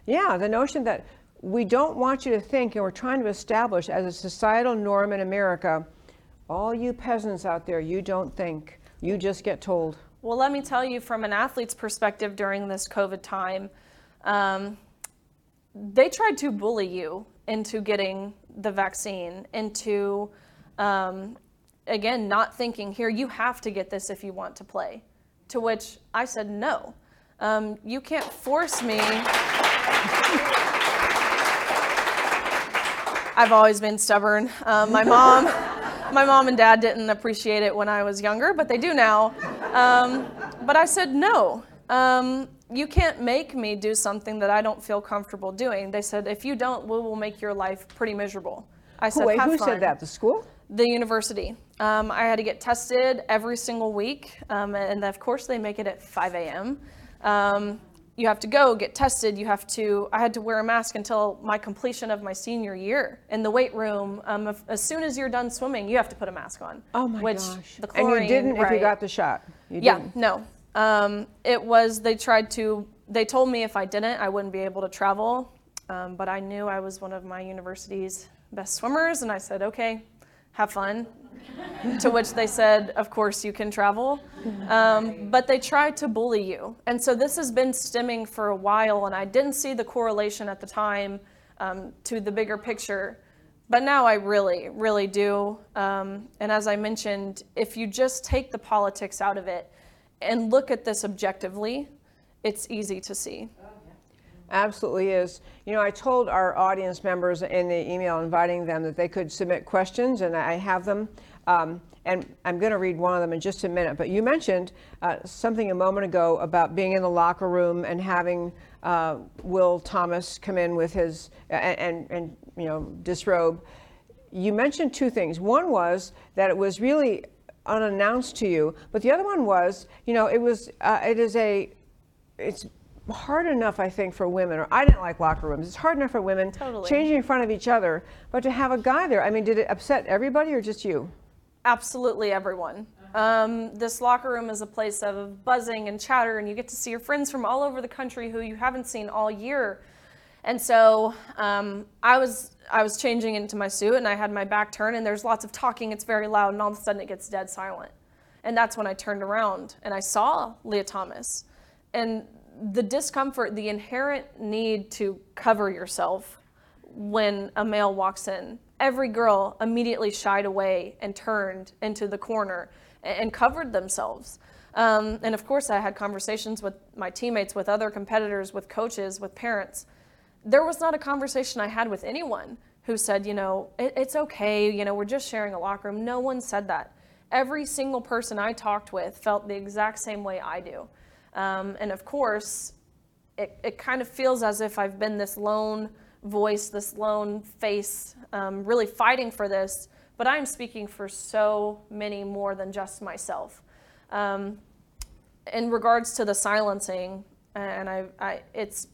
yeah, the notion that we don't want you to think, and we're trying to establish as a societal norm in America, all you peasants out there, you don't think, you just get told. Well, let me tell you from an athlete's perspective during this COVID time, um, they tried to bully you into getting the vaccine, into um, again, not thinking, here, you have to get this if you want to play. To which I said, no. Um, you can't force me. I've always been stubborn. Um, my mom, my mom and dad didn't appreciate it when I was younger, but they do now. Um, but I said no. Um, you can't make me do something that I don't feel comfortable doing. They said if you don't, we will make your life pretty miserable. I said, wait, who fun. said that? The school? The university. Um, I had to get tested every single week, um, and of course they make it at 5 a.m. Um, you have to go get tested. You have to. I had to wear a mask until my completion of my senior year in the weight room. Um, if, as soon as you're done swimming, you have to put a mask on. Oh my which gosh! The chlorine, and you didn't right. if you got the shot. You yeah, didn't. no. Um, it was. They tried to. They told me if I didn't, I wouldn't be able to travel. Um, but I knew I was one of my university's best swimmers, and I said, okay, have fun. to which they said, of course you can travel. Um, but they tried to bully you. And so this has been stemming for a while, and I didn't see the correlation at the time um, to the bigger picture. But now I really, really do. Um, and as I mentioned, if you just take the politics out of it and look at this objectively, it's easy to see. Absolutely is. You know, I told our audience members in the email inviting them that they could submit questions, and I have them. Um, and I'm going to read one of them in just a minute. But you mentioned uh, something a moment ago about being in the locker room and having uh, Will Thomas come in with his and, and, and you know disrobe. You mentioned two things. One was that it was really unannounced to you, but the other one was, you know, it was uh, it is a it's hard enough, I think, for women, or I didn't like locker rooms. It's hard enough for women Totally. changing in front of each other, but to have a guy there, I mean, did it upset everybody or just you? Absolutely everyone. Um, this locker room is a place of buzzing and chatter, and you get to see your friends from all over the country who you haven't seen all year. And so um, I was I was changing into my suit, and I had my back turned, and there's lots of talking. It's very loud, and all of a sudden it gets dead silent. And that's when I turned around and I saw Lia Thomas, and the discomfort, the inherent need to cover yourself when a male walks in. Every girl immediately shied away and turned into the corner and, covered themselves. Um, and of course, I had conversations with my teammates, with other competitors, with coaches, with parents. There was not a conversation I had with anyone who said, you know, it, it's okay, you know, we're just sharing a locker room. No one said that. Every single person I talked with felt the exact same way I do. Um, and of course, it, it kind of feels as if I've been this lone voice, this lone face, um, really fighting for this, but I'm speaking for so many more than just myself. Um, in regards to the silencing, and I, I, it's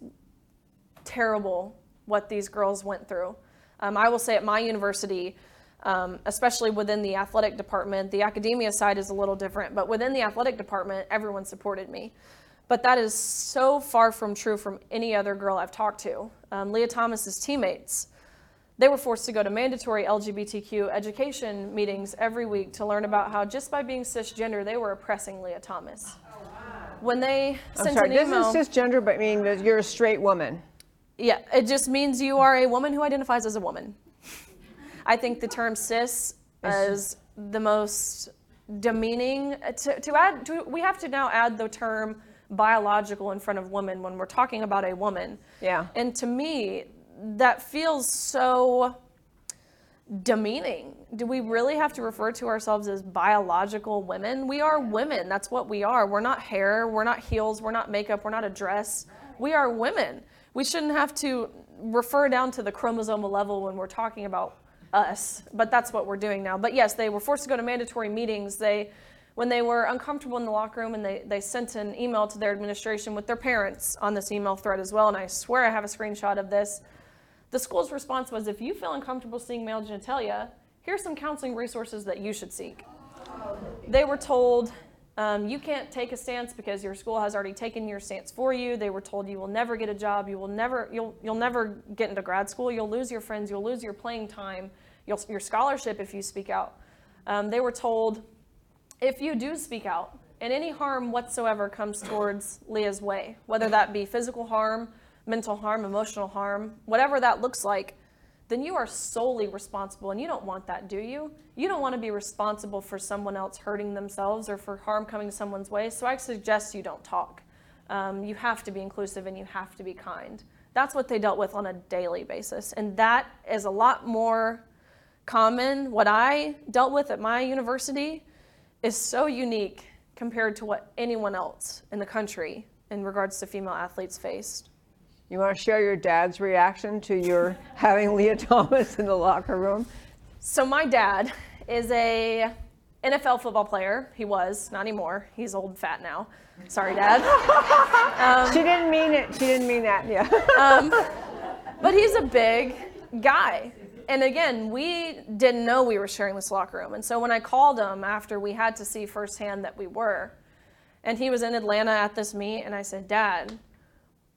terrible what these girls went through. Um, I will say at my university, um, especially within the athletic department, the academia side is a little different, but within the athletic department, everyone supported me. But that is so far from true from any other girl I've talked to. Um, Lia Thomas's teammates, they were forced to go to mandatory LGBTQ education meetings every week to learn about how just by being cisgender, they were oppressing Lia Thomas. When they I'm sent sorry, an email, this is cisgender, but I mean that you're a straight woman. Yeah, it just means you are a woman who identifies as a woman. I think the term cis is the most demeaning. To, to add, to, we have to now add the term biological in front of woman when we're talking about a woman. Yeah. And to me, that feels so demeaning. Do we really have to refer to ourselves as biological women? We are women. That's what we are. We're not hair, we're not heels, we're not makeup, we're not a dress. We are women. We shouldn't have to refer down to the chromosomal level when we're talking about us, but that's what we're doing now. But yes, they were forced to go to mandatory meetings. They when they were uncomfortable in the locker room and they, they sent an email to their administration with their parents on this email thread as well, and I swear I have a screenshot of this. The school's response was if you feel uncomfortable seeing male genitalia, here's some counseling resources that you should seek. They were told um, you can't take a stance because your school has already taken your stance for you. They were told you will never get a job, you will never, you'll, you'll never get into grad school, you'll lose your friends, you'll lose your playing time, you'll, your scholarship if you speak out. Um, they were told if you do speak out and any harm whatsoever comes towards Lia's way, whether that be physical harm, mental harm, emotional harm, whatever that looks like, then you are solely responsible. And you don't want that, do you? You don't want to be responsible for someone else hurting themselves or for harm coming to someone's way. So I suggest you don't talk. Um, you have to be inclusive and you have to be kind. That's what they dealt with on a daily basis. And that is a lot more common. What I dealt with at my university is so unique compared to what anyone else in the country in regards to female athletes faced. You want to share your dad's reaction to your having Lia Thomas in the locker room? So my dad is a NFL football player. He was, not anymore. He's old and fat now. Sorry, Dad. Um, she didn't mean it. She didn't mean that. Yeah. Um, but he's a big guy. And again, we didn't know we were sharing this locker room. And so when I called him after we had to see firsthand that we were, and he was in Atlanta at this meet, and I said, Dad,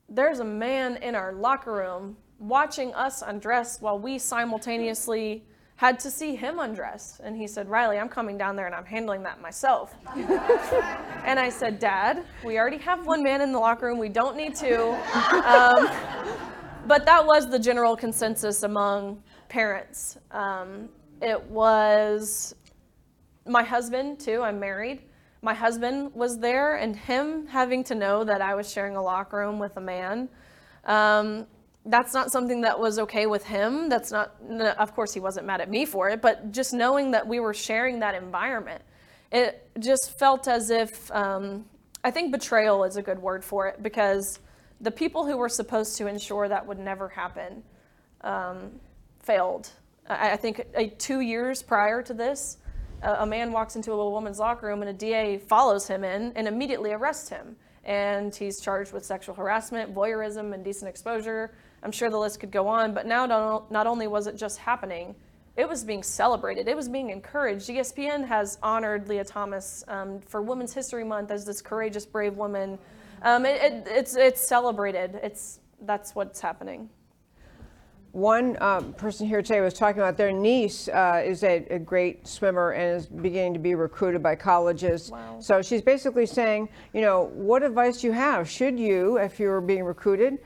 there's a man in our locker room watching us undress while we simultaneously had to see him undress. And he said, Riley, I'm coming down there and I'm handling that myself. and I said, Dad, we already have one man in the locker room. We don't need two. Um, but that was the general consensus among parents. Um, it was my husband, too. I'm married. My husband was there, and him having to know that I was sharing a locker room with a man Um, that's not something that was okay with him. That's not, of course, he wasn't mad at me for it, but just knowing that we were sharing that environment, it just felt as if, um, I think betrayal is a good word for it because the people who were supposed to ensure that would never happen um, failed. I, I think uh, two years prior to this, a, man walks into a woman's locker room and a DA follows him in and immediately arrests him. And he's charged with sexual harassment, voyeurism, and indecent exposure. I'm sure the list could go on, but now not, only was it just happening, it was being celebrated. It was being encouraged. ESPN has honored Lia Thomas um, for Women's History Month as this courageous, brave woman. Um, it, it, it's it's celebrated. It's that's what's happening. One um, person here today was talking about their niece uh, is a, a great swimmer and is beginning to be recruited by colleges. Wow. So she's basically saying, you know, what advice do you have? Should you, if you were being recruited,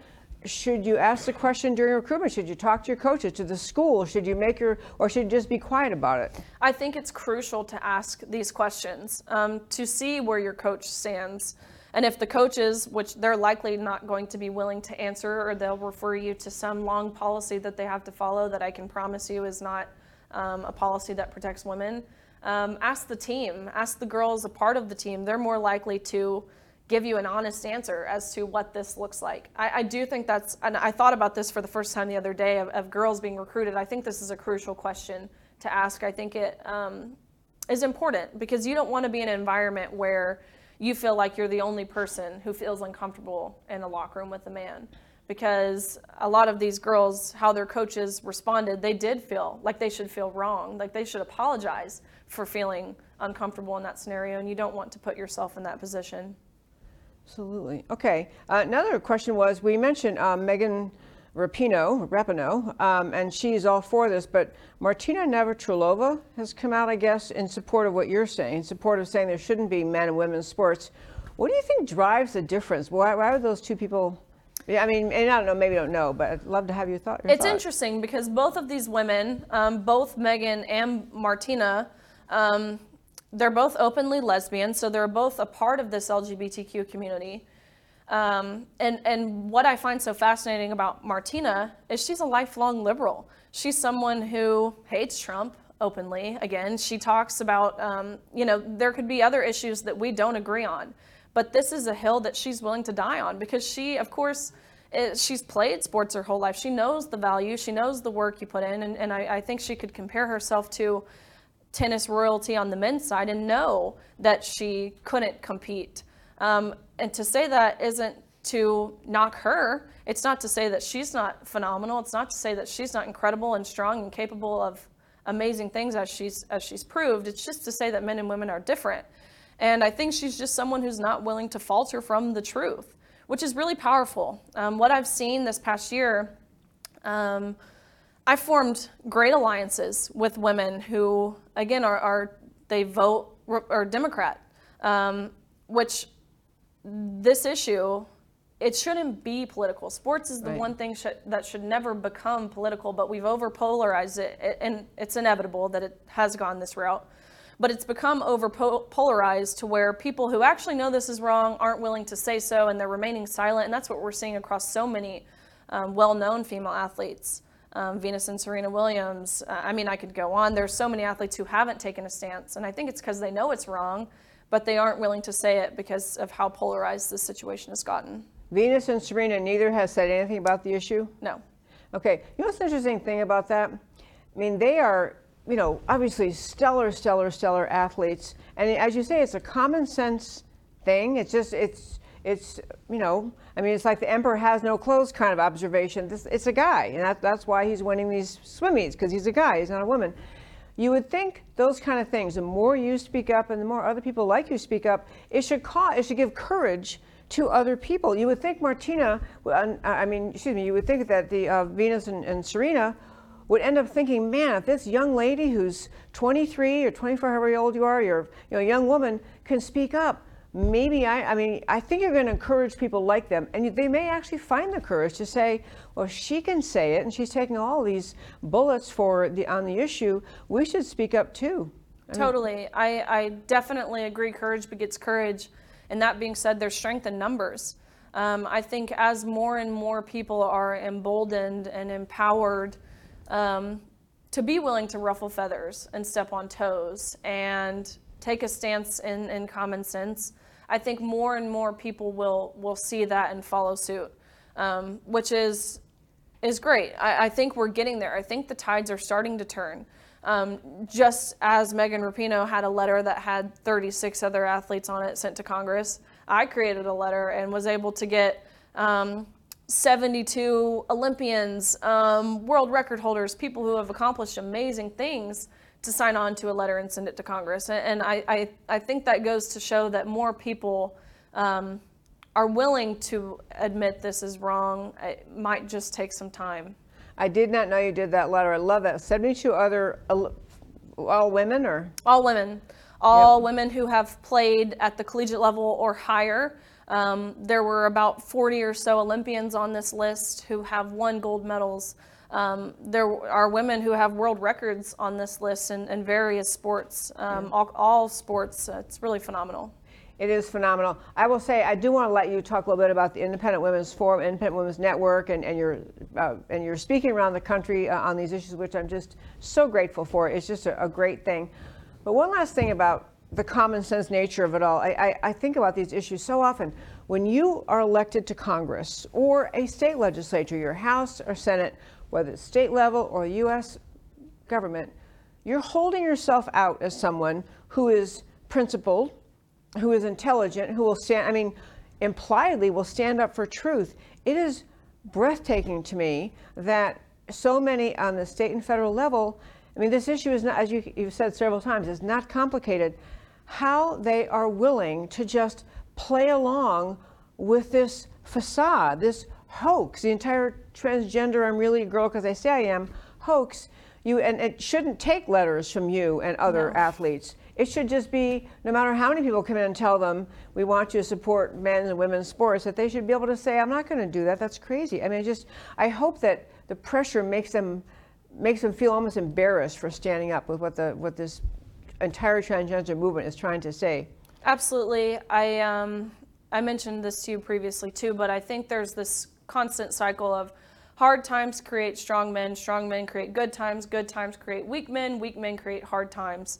should you ask the question during recruitment? Should you talk to your coaches, to the school? Should you make your, or should you just be quiet about it? I think it's crucial to ask these questions um, to see where your coach stands. And if the coaches, which they're likely not going to be willing to answer, or they'll refer you to some long policy that they have to follow that I can promise you is not um, a policy that protects women, um, ask the team, ask the girls a part of the team. They're more likely to give you an honest answer as to what this looks like. I, I do think that's, and I thought about this for the first time the other day of, of girls being recruited. I think this is a crucial question to ask. I think it um, is important because you don't want to be in an environment where you feel like you're the only person who feels uncomfortable in a locker room with a man. Because a lot of these girls, how their coaches responded, they did feel like they should feel wrong, like they should apologize for feeling uncomfortable in that scenario, and you don't want to put yourself in that position. Absolutely. Okay. Uh, another question was we mentioned um, Megan Rapinoe, Rapinoe, um, and she's all for this, but Martina Navratilova has come out, I guess, in support of what you're saying, in support of saying there shouldn't be men and women's sports. What do you think drives the difference? Why, why are those two people? Yeah, I mean, and I don't know, maybe don't know, but I'd love to have your thought. Your It's thought. interesting because both of these women, um, both Megan and Martina, um, they're both openly lesbian, so they're both a part of this LGBTQ community. Um, and, and what I find so fascinating about Martina is she's a lifelong liberal. She's someone who hates Trump openly. Again, she talks about, um, you know, there could be other issues that we don't agree on. But this is a hill that she's willing to die on because she, of course, it, she's played sports her whole life. She knows the value, she knows the work you put in, and, and I, I think she could compare herself to tennis royalty on the men's side and know that she couldn't compete. Um, and to say that isn't to knock her. It's not to say that she's not phenomenal. It's not to say that she's not incredible and strong and capable of amazing things as she's as she's proved. It's just to say that men and women are different. And I think she's just someone who's not willing to falter from the truth, which is really powerful. Um, what I've seen this past year, um, I formed great alliances with women who, again, are, are they vote or Democrat, um, which this issue it shouldn't be political. Sports is the Right. one thing should, that should never become political, but we've over polarized it, and it's inevitable that it has gone this route. But it's become over polarized to where people who actually know this is wrong aren't willing to say so, and they're remaining silent. And that's what we're seeing across so many um, well-known female athletes, um, Venus and Serena Williams. Uh, I mean, I could go on. There's so many athletes who haven't taken a stance, and I think it's because they know it's wrong, but they aren't willing to say it because of how polarized this situation has gotten. Venus and Serena, neither has said anything about the issue. No. Okay, you know what's the interesting thing about that? I mean, they are, you know, obviously stellar, stellar, stellar athletes, and as you say, it's a common sense thing. It's just, it's, it's, you know, I mean, it's like the emperor has no clothes kind of observation. This, it's a guy, and that, that's why he's winning these swimmies, because he's a guy. He's not a woman. You would think those kind of things. The more you speak up, and the more other people like you speak up, it should cause, it should give courage to other people. You would think Martina, uh, I mean, excuse me, you would think that the uh, Venus and, and Serena would end up thinking, man, if this young lady who's 23 or 24, however old you are, you're you know, a young woman, can speak up, maybe I, I mean, I think you're going to encourage people like them, and they may actually find the courage to say, well, she can say it, and she's taking all these bullets for the on the issue. We should speak up too. Totally. I, I definitely agree. Courage begets courage. And that being said, there's strength in numbers. Um, I think as more and more people are emboldened and empowered um, to be willing to ruffle feathers and step on toes and take a stance in, in common sense, I think more and more people will will see that and follow suit, um, which is is great. I, I, think we're getting there. I think the tides are starting to turn. Um, just as Megan Rapinoe had a letter that had 36 other athletes on it sent to Congress, I created a letter and was able to get um, 72 Olympians, um, world record holders, people who have accomplished amazing things to sign on to a letter and send it to Congress. And, I, I, I, think that goes to show that more people um, are willing to admit this is wrong. It might just take some time. I did not know you did that letter. I love that. 72 other, all women or? All women. All yep. women who have played at the collegiate level or higher. Um, there were about 40 or so Olympians on this list who have won gold medals. Um, there are women who have world records on this list in, in various sports, um, all, all, sports. Uh, it's really phenomenal. It is phenomenal. I will say I do want to let you talk a little bit about the Independent Women's Forum, Independent Women's Network, and, and your uh, and you're speaking around the country uh, on these issues, which I'm just so grateful for. It's just a, a, great thing. But one last thing about the common sense nature of it all. I, I, I think about these issues so often. When you are elected to Congress or a state legislature, your House or Senate, whether it's state level or U.S. government, you're holding yourself out as someone who is principled who is intelligent, who will stand, I mean, impliedly will stand up for truth. It is breathtaking to me that so many on the state and federal level, I mean, this issue is not, as you, you've said several times, is not complicated. How they are willing to just play along with this facade, this hoax, the entire transgender, I'm really a girl because I say I am, hoax. You, and it shouldn't take letters from you and other no. athletes. It should just be no matter how many people come in and tell them we want you to support men's and women's sports, that they should be able to say, I'm not going to do that. That's crazy. I mean, just I hope that the pressure makes them makes them feel almost embarrassed for standing up with what the what this entire transgender movement is trying to say. Absolutely. I um, I mentioned this to you previously too, but I think there's this constant cycle of hard times create strong men, strong men create good times, good times create weak men, weak men create hard times.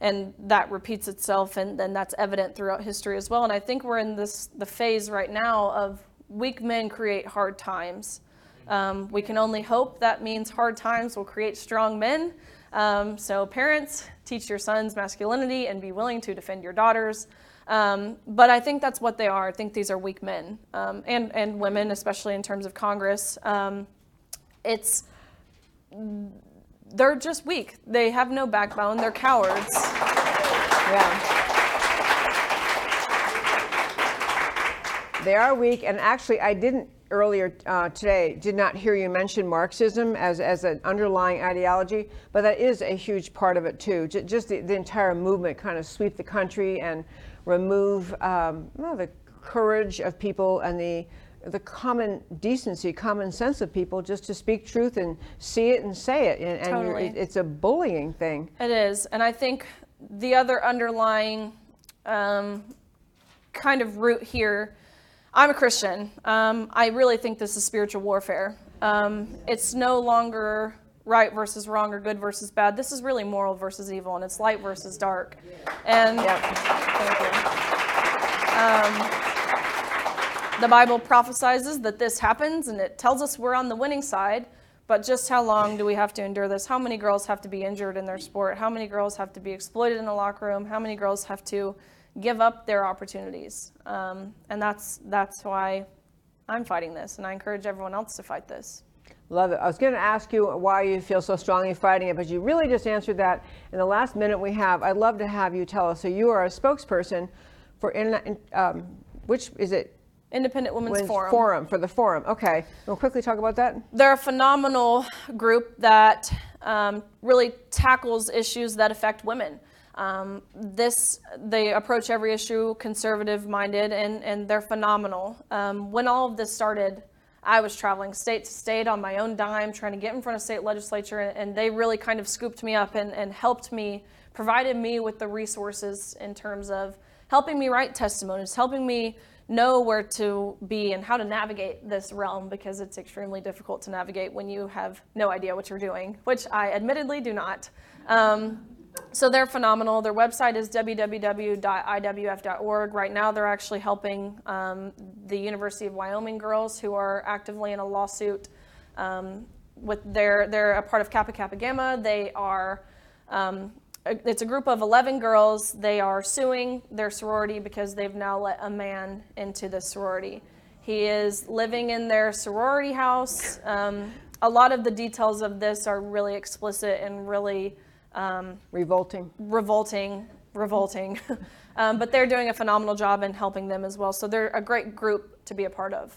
And that repeats itself and then that's evident throughout history as well. And i think we're in this the phase right now of weak men create hard times. Um, we can only hope that means hard times will create strong men. Um, so parents teach your sons masculinity and be willing to defend your daughters um, but i think that's what they are i think these are weak men um, and, and women especially in terms of congress um, it's they're just weak. They have no backbone. They're cowards. Yeah. They are weak, and actually, I didn't earlier uh, today did not hear you mention Marxism as, as an underlying ideology, but that is a huge part of it too. J- just the, the entire movement kind of sweep the country and remove um, well, the courage of people and the the common decency, common sense of people just to speak truth and see it and say it. And, and totally. it's a bullying thing. It is. And I think the other underlying um, kind of root here, I'm a Christian. Um, I really think this is spiritual warfare. Um, it's no longer right versus wrong or good versus bad. This is really moral versus evil, and it's light versus dark. And yep. Um, the Bible prophesizes that this happens and it tells us we're on the winning side. But just how long do we have to endure this? How many girls have to be injured in their sport? How many girls have to be exploited in the locker room? How many girls have to give up their opportunities? Um, and that's that's why I'm fighting this, and I encourage everyone else to fight this. Love it. I was going to ask you why you feel so strongly fighting it, but you really just answered that in the last minute we have. I'd love to have you tell us. So you are a spokesperson for, in, um, which is it? Independent Women's, Women's Forum. Forum for the forum. Okay, we'll quickly talk about that. They're a phenomenal group that um, really tackles issues that affect women. Um, this they approach every issue conservative-minded, and and they're phenomenal. Um, when all of this started, I was traveling state to state on my own dime, trying to get in front of state legislature, and, they really kind of scooped me up and, and helped me, provided me with the resources in terms of helping me write testimonies, helping me know where to be and how to navigate this realm because it's extremely difficult to navigate when you have no idea what you're doing, which I admittedly do not. Um, so they're phenomenal. Their website is www.iwf.org. Right now, they're actually helping um, the University of Wyoming girls who are actively in a lawsuit um, with their. They're a part of Kappa Kappa Gamma. They are. Um, it's a group of 11 girls. They are suing their sorority because they've now let a man into the sorority. He is living in their sorority house. Um, a lot of the details of this are really explicit and really um, Revolting. revolting, revolting. um, but they're doing a phenomenal job in helping them as well. So they're a great group to be a part of.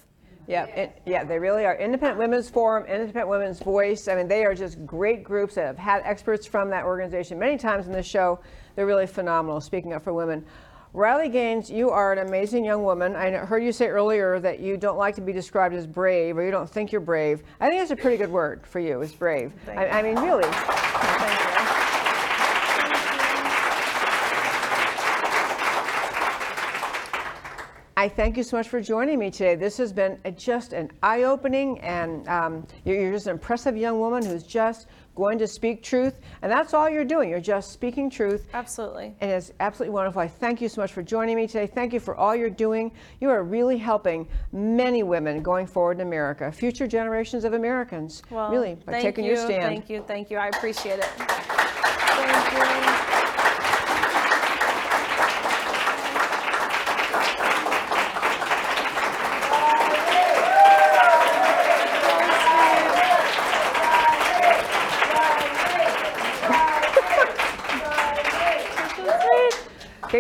Yeah, it, yeah, they really are. Independent Women's Forum, Independent Women's Voice. I mean, they are just great groups that have had experts from that organization many times in this show. They're really phenomenal, speaking up for women. Riley Gaines, you are an amazing young woman. I heard you say earlier that you don't like to be described as brave or you don't think you're brave. I think that's a pretty good word for you, is brave. I, I mean, really. Thank you. I thank you so much for joining me today. This has been a, just an eye-opening, and um, you're, you're just an impressive young woman who's just going to speak truth, and that's all you're doing. You're just speaking truth. Absolutely. And it's absolutely wonderful. I thank you so much for joining me today. Thank you for all you're doing. You are really helping many women going forward in America, future generations of Americans. Well, really, by taking you, your stand. Thank you, thank you. I appreciate it. Thank you.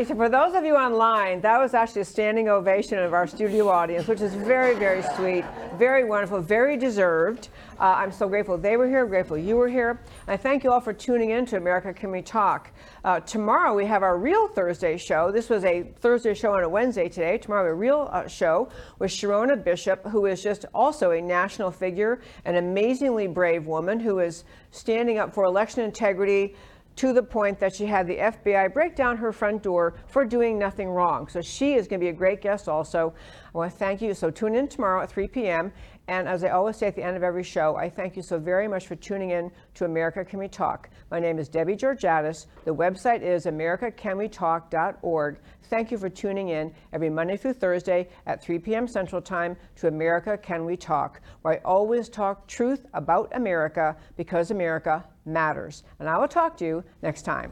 So for those of you online, that was actually a standing ovation of our studio audience, which is very, very sweet, very wonderful, very deserved. Uh, I'm so grateful they were here, grateful you were here. I thank you all for tuning in to America Can We Talk. Uh, tomorrow we have our real Thursday show. This was a Thursday show on a Wednesday today. Tomorrow a real uh, show with Sherronna Bishop, who is just also a national figure, an amazingly brave woman who is standing up for election integrity to the point that she had the FBI break down her front door for doing nothing wrong. So she is going to be a great guest also. I want to thank you. So tune in tomorrow at 3 p.m. And as I always say at the end of every show, I thank you so very much for tuning in to America Can We Talk. My name is Debbie Georgatos. The website is americacanwetalk.org. Thank you for tuning in every Monday through Thursday at 3 p.m. Central Time to America Can We Talk, where I always talk truth about America because America matters. And I will talk to you next time.